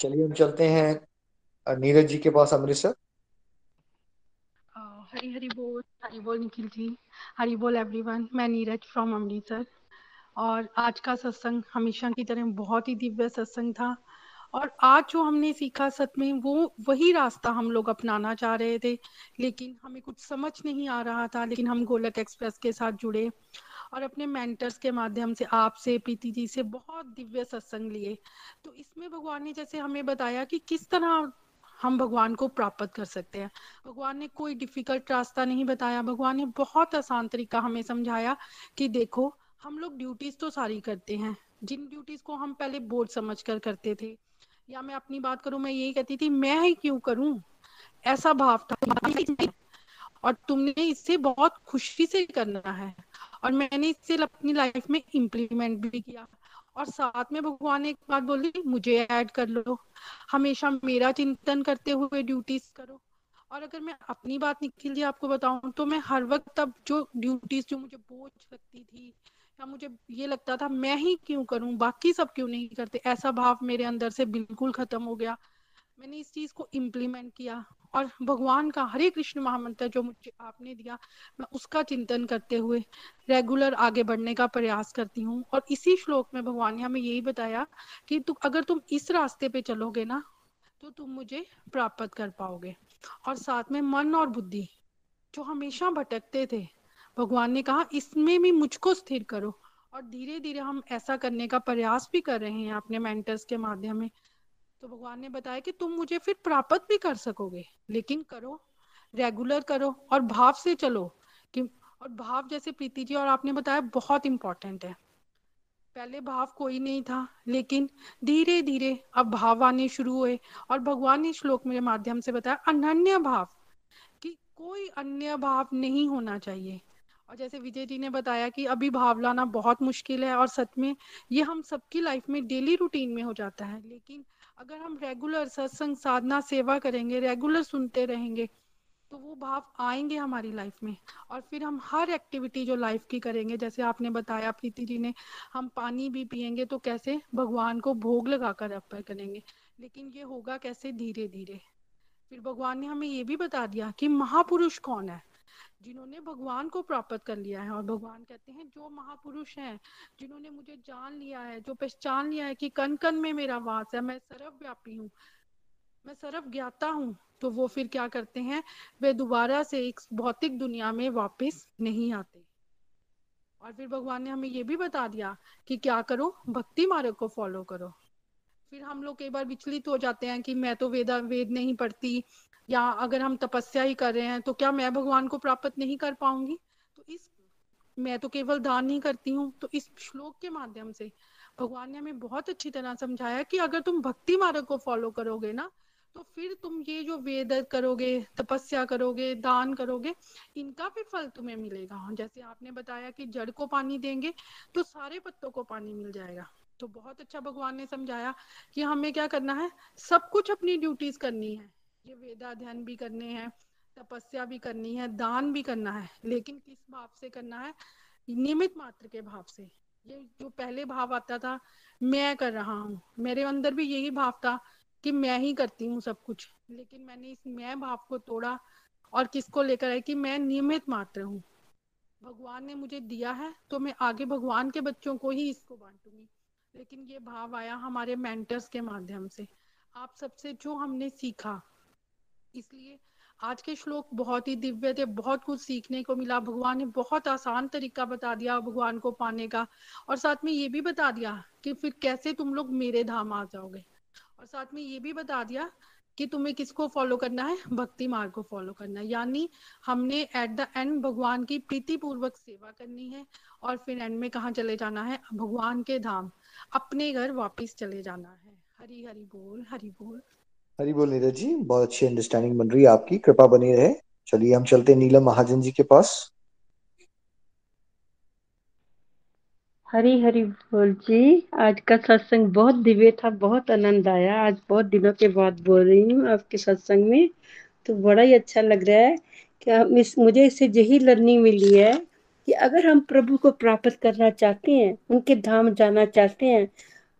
S9: चलिए हम चलते हैं नीरज जी के पास अमृतसर।
S11: हरी हरी बोल हरी बोल निखिल जी हरी बोल एवरीवन मैं नीरज फ्रॉम अमृतसर। और आज का सत्संग हमेशा की तरह बहुत ही दिव्य सत्संग था। और आज जो हमने सीखा सत में वो वही रास्ता हम लोग अपनाना चाह रहे थे। लेकिन हमें कुछ समझ नहीं आ रहा था लेकिन हम गोलक एक्सप्रेस के साथ जुड़े। और अपने मेंटर्स के माध्यम से, आपसे, प्रीति जी से बहुत दिव्य सत्संग लिए। तो इसमें भगवान ने जैसे हमें बताया कि किस तरह हम भगवान को प्राप्त कर सकते हैं। भगवान ने कोई डिफ़िकल्ट रास्ता नहीं बताया। भगवान ने बहुत आसान तरीका हमें समझाया कि देखो, हम लोग ड्यूटीज़ तो सारी करते हैं। जिन ड्यूटीज़ को हम पहले बोझ समझ कर करते थे। या मैं अपनी बात करूँ, मैं यही कहती थी, मैं ही क्यों करूँ? ऐसा भाव था। और तुमने इसे बहुत खुशी से करना है। और मैंने इसे अपनी लाइफ में इम्प्लीमेंट भी किया। और साथ में भगवान ने एक बात बोली, मुझे ऐड कर लो। हमेशा मेरा चिंतन करते हुए ड्यूटीज़ करो। और अगर मैं अपनी बात निखिल जी आपको बताऊँ तो मैं हर वक्त तब जो ड्यूटीज़ जो मुझे बोझ लगती थी, या मुझे ये लगता था, मैं ही क्यों करूँ? बाकी सब क्यों नहीं करते? ऐसा भाव मेरे अंदर से बिल्कुल खत्म हो गया। मैंने इस चीज़ को इम्प्लीमेंट किया। और भगवान का हरे कृष्ण महामंत्र जो मुझे आपने दिया मैं उसका चिंतन करते हुए रेगुलर आगे बढ़ने का प्रयास करती हूँ। और इसी श्लोक में भगवान ने हमें यही बताया कि तु, अगर तुम इस रास्ते पे चलोगे ना तो तुम मुझे प्राप्त कर पाओगे। और साथ में मन और बुद्धि जो हमेशा भटकते थे भगवान ने कहा इसमें भी मुझको स्थिर करो। और धीरे धीरे हम ऐसा करने का प्रयास भी कर रहे हैं अपने मेंटर्स के माध्यम में। तो भगवान ने बताया कि तुम मुझे फिर प्राप्त भी कर सकोगे, लेकिन करो रेगुलर करो और भाव से चलो कि, और भाव जैसे प्रीति जी और आपने बताया बहुत इंपॉर्टेंट है। पहले भाव कोई नहीं था, लेकिन धीरे धीरे अब भाव आने शुरू हुए और भगवान ने श्लोक मेरे माध्यम से बताया अनन्य भाव कि कोई अन्य भाव नहीं होना चाहिए। और जैसे विजय जी ने बताया कि अभी भाव लाना बहुत मुश्किल है और सच में ये हम सबकी लाइफ में डेली रूटीन में हो जाता है, लेकिन अगर हम रेगुलर सत्संग, साधना, सेवा करेंगे रेगुलर सुनते रहेंगे तो वो भाव आएँगे हमारी लाइफ में। और फिर हम हर एक्टिविटी जो लाइफ की करेंगे, जैसे आपने बताया, प्रीति जी ने, हम पानी भी पियेंगे तो कैसे भगवान को भोग लगाकर अर्पण करेंगे। लेकिन ये होगा कैसे? धीरे धीरे फिर भगवान ने हमें ये भी बता दिया कि महापुरुष कौन है? जिन्होंने भगवान को प्राप्त कर लिया है और भगवान कहते हैं, जो महापुरुष हैं, जिन्होंने मुझे जान लिया है, जो पहचान लिया है कि कन कन में मेरा वास है, मैं सर्वव्यापी हूँ, मैं सर्व ज्ञाता हूँ तो वो फिर क्या करते हैं, वे दोबारा से एक भौतिक दुनिया में वापस नहीं आते। और फिर भगवान ने हमें ये भी बता दिया कि क्या करो, भक्ति मार्ग को फॉलो करो। फिर हम लोग कई बार विचलित हो जाते हैं कि मैं तो वेदा, वेद नहीं पढ़ती या अगर हम तपस्या ही कर रहे हैं तो क्या मैं भगवान को प्राप्त नहीं कर पाऊँगी? तो इस, मैं तो केवल दान नहीं करती हूँ। तो इस श्लोक के माध्यम से भगवान ने हमें बहुत अच्छी तरह समझाया कि अगर तुम भक्ति मार्ग को फॉलो करोगे ना तो फिर तुम ये जो वेद करोगे, तपस्या करोगे, दान करोगे, इनका भी फल तुम्हें मिलेगा। जैसे आपने बताया कि जड़ को पानी देंगे तो सारे पत्तों को पानी मिल जाएगा। तो बहुत अच्छा भगवान ने समझाया कि हमें क्या करना है? सब कुछ अपनी ड्यूटीज़ करनी है। ये वेदाध्ययन भी करने हैं, तपस्या भी करनी है, दान भी करना है, लेकिन किस भाव से करना है? नियमित मात्र के भाव से। ये जो पहले भाव आता था, मैं कर रहा हूँ। मेरे अंदर भी यही भाव था कि मैं ही करती हूँ सब कुछ। लेकिन मैंने इस मैं भाव को तोड़ा और किसको लेकर आई कि मैं नियमित मात्र हूँ। भगवान ने मुझे दिया है तो मैं आगे भगवान के बच्चों को ही इसको बांटूँगी। लेकिन ये भाव आया हमारे मेंटर्स के माध्यम से। आप सबसे जो हमने सीखा, इसलिए आज के श्लोक बहुत ही दिव्य थे, बहुत कुछ सीखने को मिला। भगवान ने बहुत आसान तरीका बता दिया भगवान को पाने का। और साथ में ये भी बता दिया कि फिर कैसे तुम लोग मेरे धाम आ जाओगे। और साथ में ये भी बता दिया कि तुम्हें किसको फॉलो करना है? भक्ति मार्ग को फॉलो करना है। यानी हमने एट द एंड भगवान की प्रीति पूर्वक सेवा करनी है और फिर एंड में कहा चले जाना है? भगवान के धाम। अपने घर वापिस चले जाना है। हरी हरी बोल हरी बोल।
S4: हरी बोल नीरज जी, बहुत अच्छी अंडरस्टैंडिंग बन रही है आपकी। कृपा बनी रहे। चलिए हम चलते नीलम महाजन जी के पास।
S12: हरी हरी बोल जी। आज का सत्संग बहुत दिव्य था, बहुत आनंद आया। आज बहुत दिनों के बाद बोल रही हूँ आपके सत्संग में तो बड़ा ही अच्छा लग रहा है कि इस, मुझे इससे यही लर्निंग मिली है कि अगर हम प्रभु को प्राप्त करना चाहते हैं, उनके धाम जाना चाहते हैं,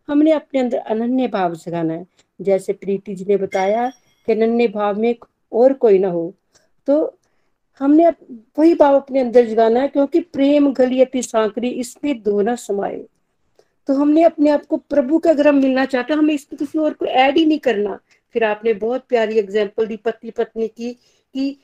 S12: हमने अपने अंदर अनन्य भाव जगाना है। जैसे प्रीति जी ने बताया कि अनन्य भाव में और कोई ना हो। तो हमने वही भाव अपने अंदर जगाना है, क्योंकि प्रेम गलियती सांकरी, इसमें दो ना समाये। तो हमने अपने आप को प्रभु का हम मिलना चाहते हमें इसमें किसी और को ऐड ही नहीं करना। फिर आपने बहुत प्यारी एग्ज़ाम्पल दी पति, पत्नी की, कि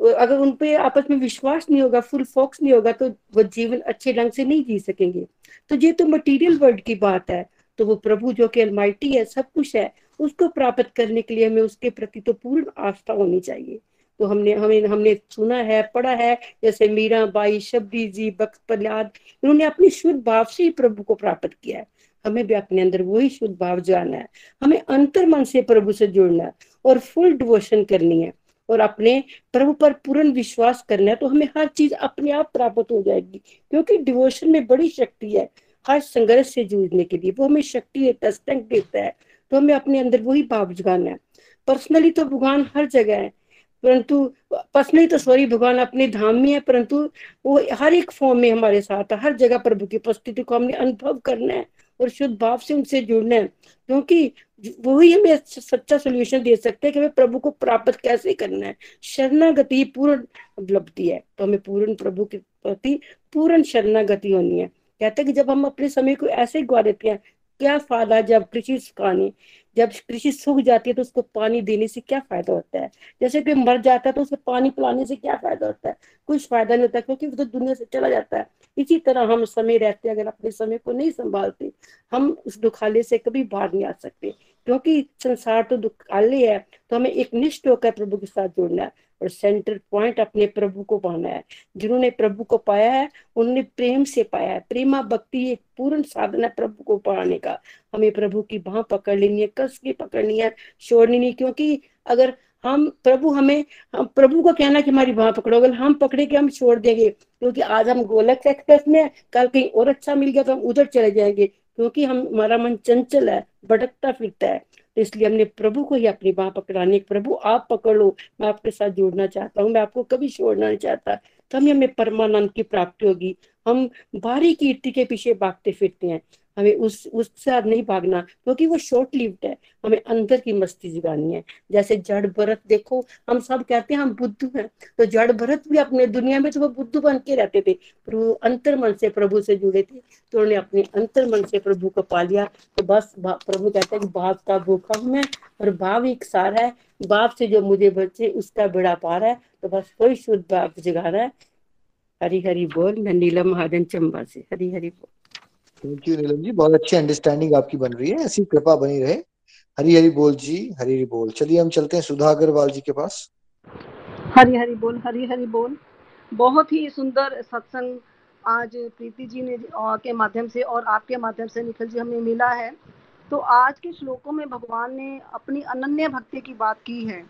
S12: अगर उन पे आपस में विश्वास नहीं होगा फुल फोक्स नहीं होगा तो वो जीवन अच्छे ढंग से नहीं जी सकेंगे। तो ये तो मटेरियल वर्ल्ड की बात है। तो वो प्रभु जो कि अलमाइटी है, सब कुछ है, उसको प्राप्त करने के लिए हमें उसके प्रति तो पूर्ण आस्था होनी चाहिए। तो हमने, हमें, हमने सुना है, पढ़ा है, जैसे मीरा बाई शबरी जी बख्त प्रहलाद, इन्होंने अपनी शुद्ध भाव से ही प्रभु को प्राप्त किया है। हमें भी अपने अंदर वही शुद्ध भाव जाना है। हमें अंतर मन से प्रभु से जुड़ना है और फुल डिवोशन करनी है और अपने प्रभु पर पूर्ण विश्वास करना है तो हमें हर चीज़ अपने आप प्राप्त हो जाएगी, क्योंकि डिवोशन में बड़ी शक्ति है हर संघर्ष से जूझने के लिए। वो हमें शक्ति देता है स्ट्रेंथ देता है तो हमें अपने अंदर वही भाव जगाना है। पर्सनली तो भगवान हर जगह है परंतु पर्सनली तो सॉरी भगवान अपने धाम में है, परंतु वो हर एक फॉर्म में हमारे साथ है, हर जगह प्रभु की उपस्थिति को हमने अनुभव करना है और शुद्ध भाव से उनसे जुड़ना है। क्योंकि वही हमें सच्चा सोल्यूशन दे सकते हैं कि हमें प्रभु को प्राप्त कैसे करना है। शरणागति पूर्ण उपलब्धि है तो हमें पूर्ण प्रभु के प्रति पूर्ण शरणागति होनी है। कहते हैं कि जब हम अपने समय को ऐसे गुआ देते हैं, क्या फ़ायदा जब कृषि सुखाने जब कृषि सूख जाती है तो उसको पानी देने से क्या फ़ायदा होता है? जैसे कोई मर जाता है तो उसे पानी पिलाने से क्या फ़ायदा होता है? कुछ फ़ायदा नहीं होता क्योंकि वो तो दुनिया से चला जाता है। इसी तरह हम समय रहते अगर अपने समय को नहीं संभालते, हम उस दुखाले से कभी बाहर नहीं आ सकते। क्योंकि संसार तो दुखाले है तो हमें एक निष्ठ होकर प्रभु के साथ जुड़ना है और सेंटर पॉइंट अपने प्रभु को पाना है। जिन्होंने प्रभु को पाया है, उन्होंने प्रेम से पाया है। प्रेमा भक्ति एक पूर्ण साधन है प्रभु को पाने का। हमें प्रभु की बाह पकड़ लेनी है, कस की पकड़नी है छोड़नी नहीं क्योंकि अगर हम, प्रभु हमें, हम, प्रभु को कहना कि हमारी बाह पकड़ो, अगर हम पकड़े के हम छोड़ देंगे, क्योंकि आज हम गोलक एक्सप्रेस में कल कहीं और अच्छा मिल गया तो हम उधर चले जाएँगे, क्योंकि हम, हमारा मन चंचल है, भटकता फिरता है तो इसलिए हमने प्रभु को ही अपनी बाह पकड़ाने प्रभु आप पकड़ लो, मैं आपके साथ जोड़ना चाहता हूँ, मैं आपको कभी छोड़ना नहीं चाहता तभी हमें परमानंद की प्राप्ति होगी, हम बाहरी कीर्ति के पीछे भागते फिरते हैं। हमें उस उससे नहीं भागना, क्योंकि वो शॉर्ट लिव्ड है। हमें अंदर की मस्ती जगानी है। जैसे जड़ भरत, देखो, हम सब कहते हैं, हम बुद्ध हैं। तो जड़ भरत भी अपने दुनिया में तो वो बुद्धू बन के रहते थे, पर वो अंतर मन से प्रभु से जुड़े थे। तो उन्होंने अपने अंतर मन से प्रभु को पा लिया तो बस प्रभु कहते हैं कि बाप का भूखा हूँ मैं और भाव एक सार है। बाप से जो मुझे बचे, उसका बेड़ा पार है। तो बस कोई शुद्ध बाप जगाना है। हरी हरी बोल, मैं नीलम महाजन चंबा से। हरी हरी बोल।
S9: Thank you Neelam ji? बहुत अच्छी अंडरस्टैंडिंग आपकी बन रही है। ऐसी कृपा बनी रहे। हरी हरी बोल जी, हरी हरी बोल। चलिए हम चलते हैं सुधा अग्रवाल जी के पास।
S13: हरी हरी बोल, हरी हरी बोल। बहुत ही सुंदर सत्संग आज प्रीति जी ने के माध्यम से और आपके माध्यम से निखिल जी हमें मिला है। तो आज के श्लोकों में भगवान ने अपनी अनन्य भक्ति की बात की है।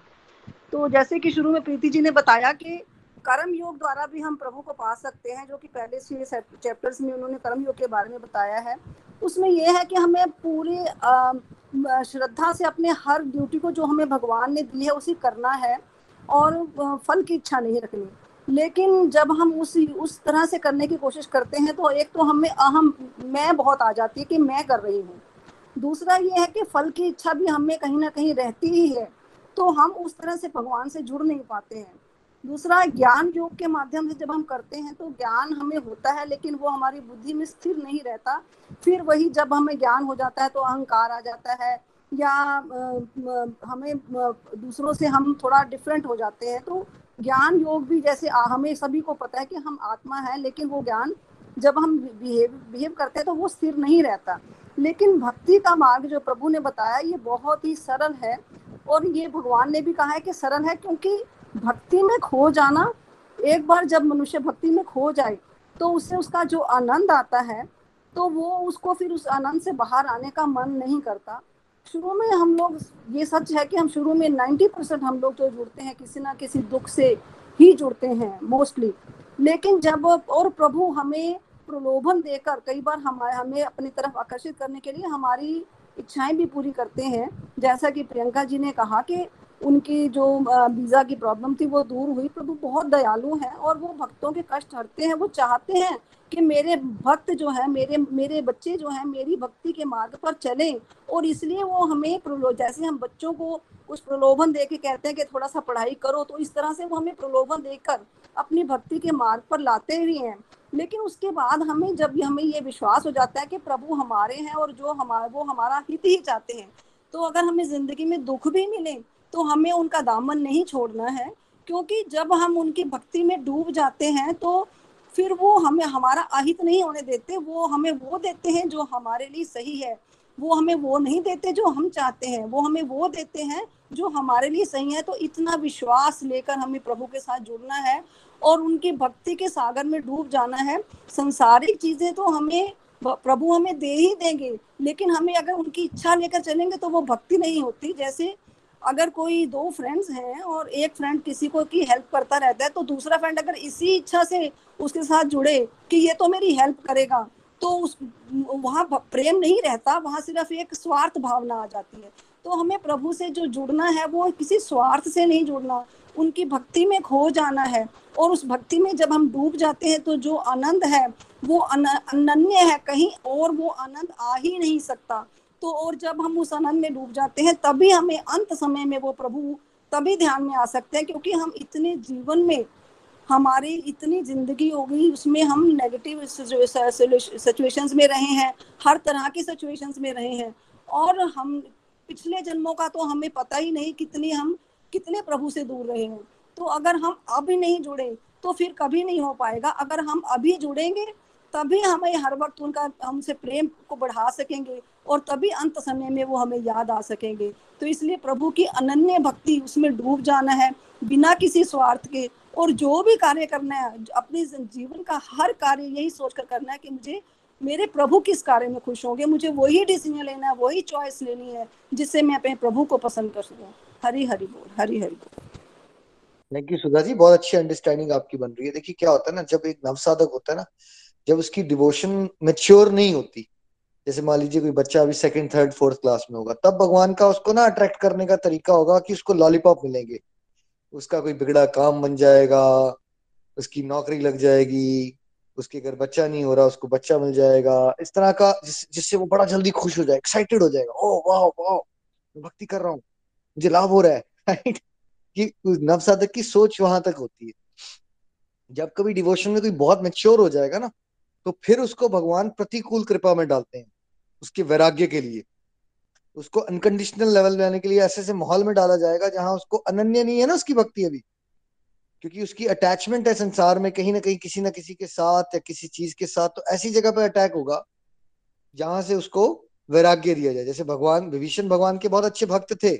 S13: तो जैसे कि शुरू में प्रीति जी ने बताया कि कर्म योग द्वारा भी हम प्रभु को पा सकते हैं, जो कि पहले से चैप्टर्स में उन्होंने कर्म योग के बारे में बताया है। उसमें यह है कि हमें पूरी श्रद्धा से अपने हर ड्यूटी को जो हमें भगवान ने दी है, उसे करना है, और फल की इच्छा नहीं रखनी। लेकिन जब हम उस उस तरह से करने की कोशिश करते हैं तो एक तो हमें अहम, मैं बहुत आ जाती है कि मैं कर रही हूँ। दूसरा ये है कि फल की इच्छा भी हमें कहीं ना कहीं रहती ही है तो हम उस तरह से भगवान से जुड़ नहीं पाते हैं। दूसरा, ज्ञान योग के माध्यम से जब हम करते हैं तो ज्ञान हमें होता है, लेकिन वो हमारी बुद्धि में स्थिर नहीं रहता। फिर वही जब हमें ज्ञान हो जाता है तो अहंकार आ जाता है, या हमें दूसरों से हम थोड़ा डिफरेंट हो जाते हैं। तो ज्ञान योग भी जैसे हमें सभी को पता है कि हम आत्मा है, लेकिन वो ज्ञान जब हम बिहेव बिहेव करते हैं तो वो स्थिर नहीं रहता। लेकिन भक्ति का मार्ग जो प्रभु ने बताया, ये बहुत ही सरल है, और ये भगवान ने भी कहा है कि सरल है, क्योंकि भक्ति में खो जाना, एक बार जब मनुष्य भक्ति में खो जाए तो उससे उसका जो आनंद आता है तो वो उसको फिर उस आनंद से बाहर आने का मन नहीं करता। शुरू में हम लोग, ये सच है कि हम शुरू में 90 परसेंट हम लोग जो जुड़ते हैं, किसी ना किसी दुख से ही जुड़ते हैं मोस्टली लेकिन जब और प्रभु हमें प्रलोभन देकर, कई बार हमारे हमें अपनी तरफ़ आकर्षित करने के लिए हमारी इच्छाएँ भी पूरी करते हैं, जैसा कि प्रियंका जी ने कहा कि उनकी जो वीज़ा की प्रॉब्लम थी, वो दूर हुई। प्रभु बहुत दयालु हैं और वो भक्तों के कष्ट हरते हैं। वो चाहते हैं कि मेरे भक्त जो है, मेरे मेरे बच्चे जो हैं, मेरी भक्ति के मार्ग पर चले। और इसलिए वो हमें जैसे हम बच्चों को कुछ प्रलोभन दे के कहते हैं कि थोड़ा सा पढ़ाई करो तो इस तरह से वो हमें प्रलोभन देकर अपनी भक्ति के मार्ग पर लाते भी हैं। लेकिन उसके बाद हमें, जब हमें ये विश्वास हो जाता है कि प्रभु हमारे हैं और जो हमारे वो हमारा हित ही चाहते हैं तो अगर हमें ज़िंदगी में दुख भी मिले तो हमें उनका दामन नहीं छोड़ना है, क्योंकि जब हम उनकी भक्ति में डूब जाते हैं तो फिर वो हमें, हमारा अहित नहीं होने देते, वो हमें वो देते हैं जो हमारे लिए सही है। वो हमें वो नहीं देते जो हम चाहते हैं, वो हमें वो देते हैं जो हमारे लिए सही है। तो इतना विश्वास लेकर हमें प्रभु के साथ जुड़ना है और उनकी भक्ति के सागर में डूब जाना है। संसारिक चीज़ें तो हमें, प्रभु हमें दे ही देंगे, लेकिन हमें अगर उनकी इच्छा लेकर चलेंगे तो वो भक्ति नहीं होती। जैसे अगर कोई दो फ्रेंड्स हैं और एक फ्रेंड किसी को की हेल्प करता रहता है तो दूसरा फ्रेंड अगर इसी इच्छा से उसके साथ जुड़े कि ये तो मेरी हेल्प करेगा तो उस, वहाँ प्रेम नहीं रहता, वहाँ सिर्फ़ एक स्वार्थ भावना आ जाती है। तो हमें प्रभु से जो जुड़ना है, वो किसी स्वार्थ से नहीं जुड़ना, उनकी भक्ति में खो जाना है। और उस भक्ति में जब हम डूब जाते हैं तो जो आनंद है, वो अनन्य है, कहीं और वो आनंद आ ही नहीं सकता। तो और जब हम उस आनंद में डूब जाते हैं, तभी हमें अंत समय में वो प्रभु तभी ध्यान में आ सकते हैं, क्योंकि हम इतने जीवन में, हमारी इतनी ज़िंदगी हो गई, उसमें हम नेगेटिव सिचुएशंस में रहे हैं, हर तरह की सिचुएशंस में रहे हैं, और हम, पिछले जन्मों का तो हमें पता ही नहीं कितने हम, कितने प्रभु से दूर रहे हैं। तो अगर हम अभी नहीं जुड़े तो फिर कभी नहीं हो पाएगा। अगर हम अभी जुड़ेंगे तभी हमें हर वक्त उनका, हमसे प्रेम को बढ़ा सकेंगे और तभी अंत समय में वो हमें याद आ सकेंगे। तो इसलिए प्रभु की अनन्य भक्ति उसमें डूब जाना है बिना किसी स्वार्थ के। और जो भी कार्य करना है अपने जीवन का हर कार्य यही सोचकर करना है कि मुझे, मेरे प्रभु किस कार्य में खुश होंगे? मुझे वही डिसीज़न लेना है, वही चॉइस लेनी है, जिससे मैं अपने प्रभु को पसंद कर सकूँ। हरी हरी बोल, हरी हरी बोल।
S9: Thank you Sudha ji. बहुत अच्छी अंडरस्टैंडिंग आपकी बन रही है। देखिए, क्या होता है ना, जब एक नवसाधक होता है ना जब उसकी डिवोशन मेच्योर नहीं होती जैसे मान लीजिए कोई बच्चा अभी सेकंड थर्ड फोर्थ क्लास में होगा तब भगवान का उसको ना अट्रैक्ट करने का तरीका होगा कि उसको लॉलीपॉप मिलेंगे। उसका कोई बिगड़ा काम बन जाएगा उसकी नौकरी लग जाएगी उसके घर बच्चा नहीं हो रहा उसको बच्चा मिल जाएगा। इस तरह का जिस, जिससे वो बड़ा जल्दी खुश हो जाए एक्साइटेड हो जाएगा ओ वाह वाह भक्ति कर रहा हूँ मुझे लाभ हो रहा है। कि नवसाधक की सोच वहाँ तक होती है। जब कभी डिवोशन में कोई बहुत मेच्योर हो जाएगा ना तो फिर उसको भगवान प्रतिकूल कृपा में डालते हैं, उसके वैराग्य के लिए। उसको अनकंडीशनल लेवल में आने के लिए ऐसे ऐसे माहौल में डाला जाएगा जहाँ उसको अनन्य नहीं है ना उसकी भक्ति अभी। क्योंकि उसकी अटैचमेंट है संसार में कहीं ना कहीं किसी ना किसी के साथ या किसी चीज़ के साथ तो ऐसी जगह पर अटैक होगा जहाँ से उसको वैराग्य दिया जाए। जैसे भगवान, विभीषण भगवान के बहुत अच्छे भक्त थे,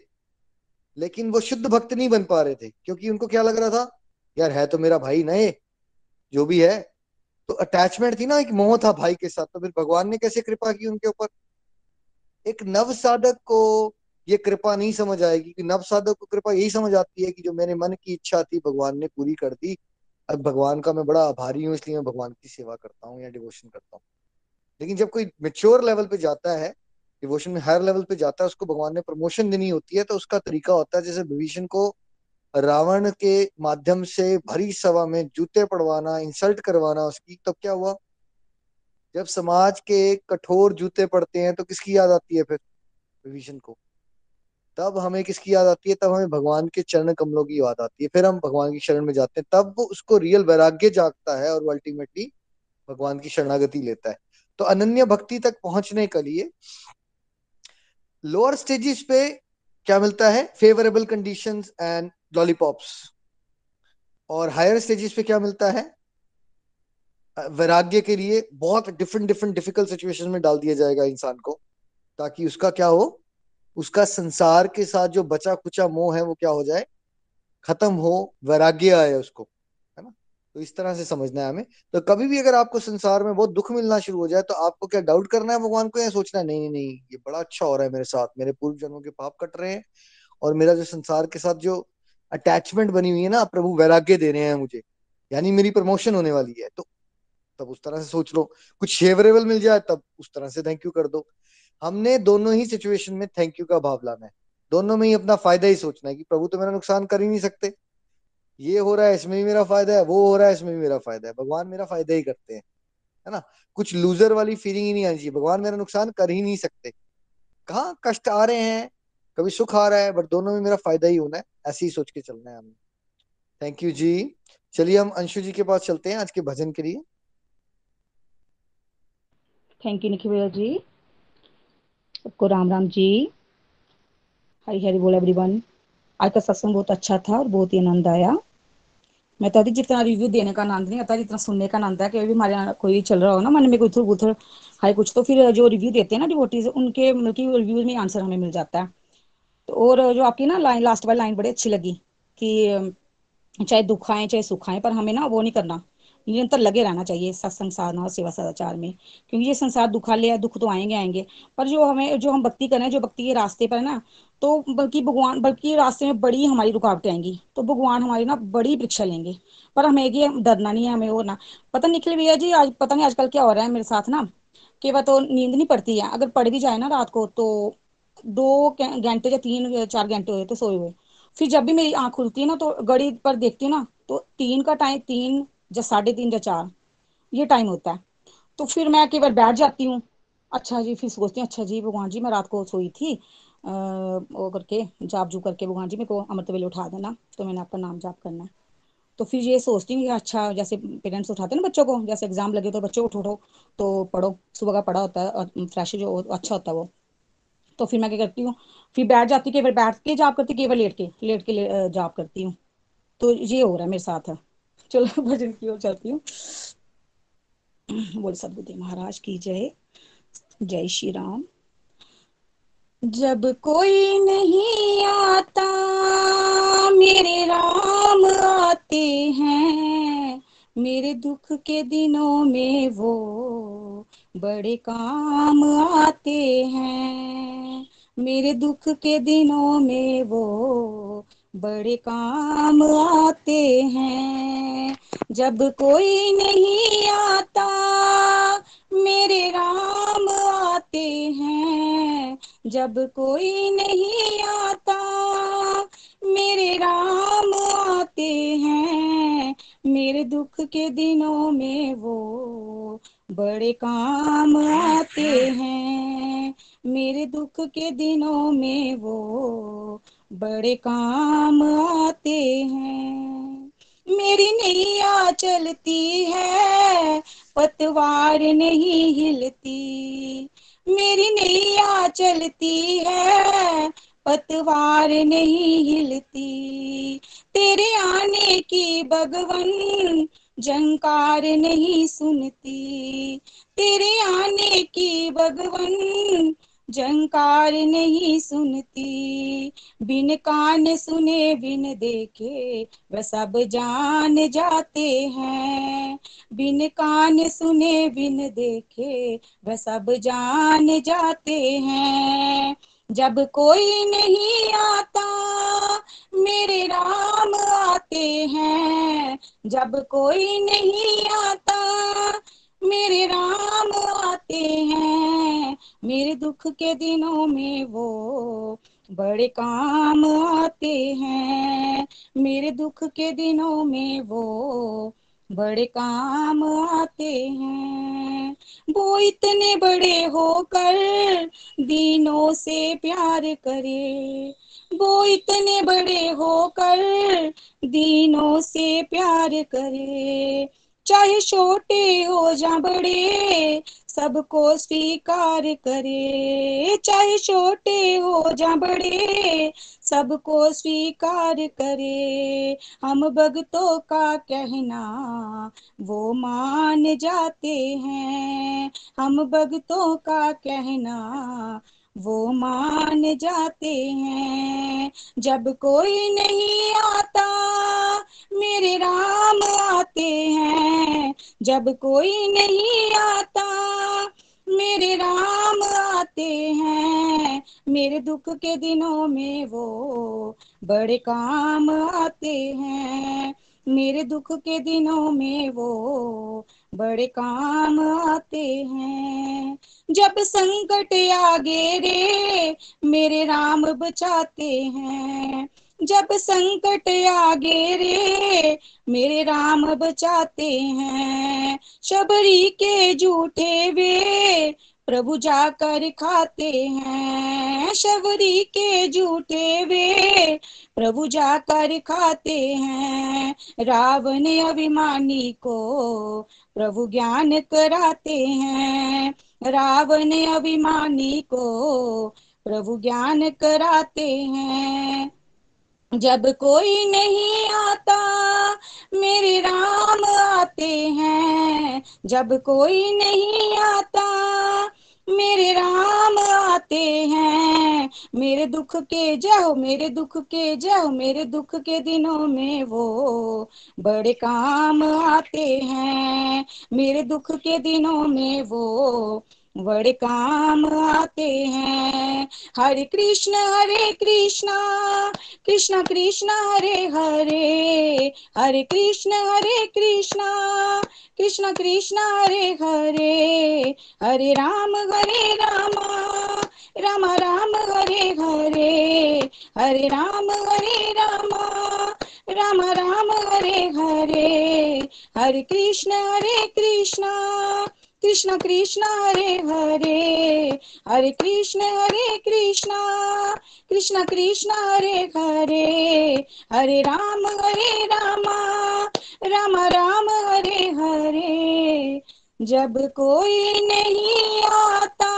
S9: लेकिन वो शुद्ध भक्त नहीं बन पा रहे थे, क्योंकि उनको क्या लग रहा था, यार, है तो मेरा भाई नए, जो भी है तो अटैचमेंट थी ना एक मोह था भाई के साथ तो फिर भगवान ने कैसे कृपा की उनके ऊपर? एक नव साधक को ये कृपा नहीं समझ आएगी, कि नव साधक को कृपा यही समझ आती है कि जो मेरे मन की इच्छा थी भगवान ने पूरी कर दी। अब भगवान का मैं बड़ा आभारी हूँ, इसलिए मैं भगवान की सेवा करता हूँ या डिवोशन करता हूँ। लेकिन जब कोई मेच्योर लेवल पे जाता है डिवोशन में हायर लेवल पे जाता है, उसको भगवान ने प्रमोशन देनी होती है तो उसका तरीका होता है, जैसे विभीषण को रावण के माध्यम से भरी सभा में जूते पड़वाना इंसल्ट करवाना, उसकी तब क्या हुआ? जब समाज के कठोर जूते पड़ते हैं तो किसकी याद आती है फिर? विभीषण को। तब हमें किसकी याद आती है? तब हमें भगवान के चरण कमलों की याद आती है। फिर हम भगवान की शरण में जाते हैं। तब उसको रियल वैराग्य जागता है और अल्टीमेटली भगवान की शरणागति लेता है। तो अनन्य भक्ति तक पहुँचने के लिए लोअर स्टेजेस पे क्या मिलता है? फेवरेबल कंडीशंस एंड लॉलीपॉप्स और हायर स्टेजेस पे क्या मिलता है? वैराग्य के लिए बहुत डिफरेंट डिफरेंट डिफ़िकल्ट सिचुएशन में डाल दिया जाएगा इंसान को, ताकि उसका क्या हो? उसका संसार के साथ जो बचा कुचा मोह है, वो क्या हो जाए? खत्म हो, वैराग्य आए उसको, है ना? तो इस तरह से समझना है हमें। तो कभी भी अगर आपको संसार में बहुत दुख मिलना शुरू हो जाए तो आपको क्या डाउट करना है भगवान को, या सोचना है, नहीं नहीं नहीं, ये बड़ा अच्छा हो रहा है मेरे साथ, मेरे पूर्व जन्मों के पाप कट रहे हैं, और मेरा जो संसार के साथ जो अटैचमेंट बनी हुई है ना, प्रभु वैराग्य दे रहे हैं मुझे। यानी मेरी प्रमोशन होने वाली है। तो तब उस तरह से सोच लो। कुछ फेवरेबल मिल जाए, तब उस तरह से थैंक यू कर दो। हमने दोनों ही सिचुएशन में थैंक यू का भाव लाना है। दोनों में ही अपना फ़ायदा ही सोचना है कि प्रभु तो मेरा नुकसान कर ही नहीं सकते। ये हो रहा है, इसमें भी मेरा फ़ायदा है, वो हो रहा है, इसमें भी मेरा फ़ायदा है। भगवान मेरा फ़ायदा ही करते हैं। है ना? कुछ लूजर वाली फीलिंग ही नहीं आनी चाहिए। भगवान मेरा नुकसान कर ही नहीं सकते। कहा कष्ट आ रहे हैं? कभी सुख आ रहा है बट दोनों में मेरा फ़ायदा ही होना है। ऐसे ही सोच के चलना है हमें। थैंक यू जी चलिए हम अंशु जी के पास चलते हैं आज के भजन के लिए।
S14: थैंक यू निखिल भैया जी। सबको राम राम जी। हरी हरी बोल एवरीवन आज का सत्संग बहुत अच्छा था और बहुत ही आनंद आया। मैं तो जितना रिव्यू देने का आनंद नहीं आता जितना सुनने का आनंद है कि भी हमारे कोई चल रहा हो ना, मन में कोई उथल पुथल हाय कुछ तो फिर जो रिव्यू देते हैं ना डिवोटीज उनके मतलब की रिव्यूज़ में आंसर हमें मिल जाता है। और जो आपकी ना लाइन लास्ट वाली लाइन बड़ी अच्छी लगी कि चाहे दुख आए, चाहे सुख आए, पर हमें ना वो नहीं करना। निरंतर लगे रहना चाहिए सत्संग साधना और सेवा सदाचार में। क्योंकि ये संसार दुखालय है दुख तो आएँगे आएँगे। पर जो हमें, जो हम भक्ति करें जो भक्ति के रास्ते पर है ना तो बल्कि भगवान, बल्कि रास्ते में बड़ी हमारी रुकावटें आएँगी। तो भगवान हमारी ना बड़ी परीक्षा लेंगे। पर हमें ये डरना नहीं है, हमें वो ना। पता निकले भैया जी, आज पता नहीं आजकल क्या हो रहा है मेरे साथ ना, कि वह तो नींद नहीं पड़ती है। अगर पड़ भी जाए ना रात को तो दो घंटे या तीन, चार घंटे हुए तो सोए हुए। फिर जब भी मेरी आँख खुलती है ना तो घड़ी पर देखती हूँ ना तो तीन का टाइम, तीन या साढ़े तीन या चार, ये टाइम होता है। तो फिर मैं केवल बैठ जाती हूँ। अच्छा जी, फिर सोचती हूँ अच्छा जी, भगवान जी, मैं रात को सोई थी। वो करके, जाप जू करके, भगवान जी मेरे को अमृत वेले उठा देना तो मैंने आपका नाम जाप करना। है तो फिर ये सोचती हूँ अच्छा जैसे पेरेंट्स उठाते हैं ना बच्चों को, जैसे एग्ज़ाम लगे तो बच्चों को उठो तो पढ़ो, सुबह का पढ़ा होता है फ्रेश जो अच्छा होता है वो। तो फिर मैं क्या करती हूँ? फिर बैठ जाती केवल बैठ के जाप करती केवल लेट के लेट के जाप करती हूँ। तो ये हो रहा है मेरे साथ। चलो, भजन की ओर चलती हूँ। बोल सदगुरुदेव महाराज की जय। जय श्री राम। जब कोई नहीं आता, मेरे राम आते हैं। मेरे दुख के दिनों में वो बड़े काम आते हैं। मेरे दुख के दिनों में वो बड़े काम आते हैं। जब कोई नहीं आता, मेरे राम आते हैं। जब कोई नहीं आता, मेरे राम आते हैं। मेरे दुख के दिनों में वो बड़े काम आते हैं। मेरे दुख के दिनों में वो बड़े काम आते हैं। मेरी नैया चलती है, पतवार नहीं हिलती। मेरी नैया चलती है, पतवार नहीं हिलती। तेरे आने की भगवन जंकार नहीं सुनती। तेरे आने की भगवन जंकार नहीं सुनती। बिन कान सुने, बिन देखे, वह सब जान जाते हैं। बिन कान सुने, बिन देखे, वह सब जान जाते हैं। जब कोई नहीं आता, मेरे राम आते हैं। जब कोई नहीं आता, मेरे राम आते हैं। मेरे दुख के दिनों में वो बड़े काम आते हैं। मेरे दुख के दिनों में वो बड़े काम आते हैं। वो इतने बड़े होकर दिनों से प्यार करे। वो इतने बड़े होकर दिनों से प्यार करे। चाहे छोटे हो जा बड़े सबको स्वीकार करे, चाहे छोटे हो जा बड़े, सबको स्वीकार करे। हम भगतों का कहना, वो मान जाते हैं। हम भगतों का कहना वो मान जाते हैं। जब कोई नहीं आता, मेरे राम आते हैं। जब कोई नहीं आता, मेरे राम आते हैं। मेरे दुख के दिनों में वो बड़े काम आते हैं। मेरे दुख के दिनों में वो बड़े काम आते हैं। जब संकट आगे रे, मेरे राम बचाते हैं। जब संकट आगे रे, मेरे राम बचाते हैं। शबरी के झूठे वे प्रभु जाकर खाते हैं, शबरी के झूठे वे। प्रभु जाकर खाते हैं, रावण अभिमानी को। प्रभु ज्ञान कराते हैं, रावण अभिमानी को। प्रभु ज्ञान कराते हैं। जब कोई नहीं आता, मेरे राम आते हैं। जब कोई नहीं आता, मेरे राम आते हैं। मेरे दुख के जाओ मेरे दुख के जाओ मेरे दुख के दिनों में वो बड़े काम आते हैं। मेरे दुख के दिनों में वो बड़े काम आते हैं। हरे कृष्ण, हरे कृष्णा, कृष्ण कृष्ण, हरे हरे। हरे कृष्ण, हरे कृष्णा, कृष्ण कृष्ण, हरे हरे। हरे राम, हरे रामा, राम राम, हरे हरे। हरे राम, हरे रामा, राम राम, हरे हरे। हरे कृष्ण, हरे कृष्णा कृष्ण कृष्ण हरे हरे हरे कृष्ण हरे कृष्ण कृष्ण कृष्ण हरे हरे हरे राम, हरे रामा, राम राम हरे हरे, जब कोई नहीं आता,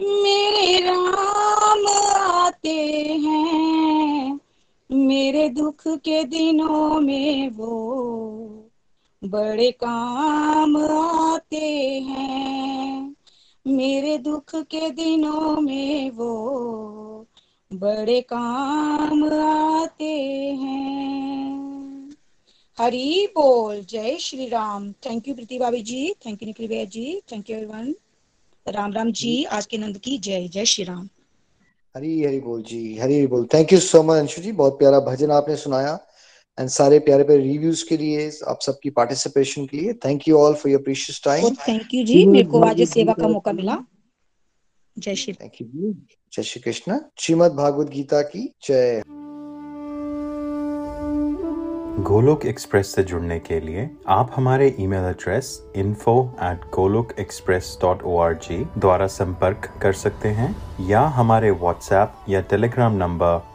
S14: मेरे राम आते हैं, मेरे दुख के दिनों में वो बड़े काम आते हैं। मेरे दुख के दिनों में वो बड़े काम आते हैं। हरी बोल। जय श्री राम। थैंक यू प्रीति भाभी जी। थैंक यू निखिल भैया ji. Thank you everyone Ram Ram जी। आज के नंद की जय। जय श्री राम।
S9: हरी हरी बोल जी। हरी हरी बोल। Thank you so much Anshu ji. बहुत प्यारा भजन आपने सुनाया। एंड सारे प्यारे प्यारे रिव्यूज़ के लिए आप सबकी पार्टिसिपेशन के लिए thank you all for your precious time
S14: thank you जी. मेरे को आज सेवा का मौका मिला। जय श्री
S9: थैंक यू जी. जय श्री कृष्ण. श्रीमद भागवत गीता की जय.
S1: गोलोक एक्सप्रेस से जुड़ने के लिए आप हमारे email address info at golokexpress.org द्वारा संपर्क कर सकते हैं या हमारे व्हाट्सएप या टेलीग्राम नंबर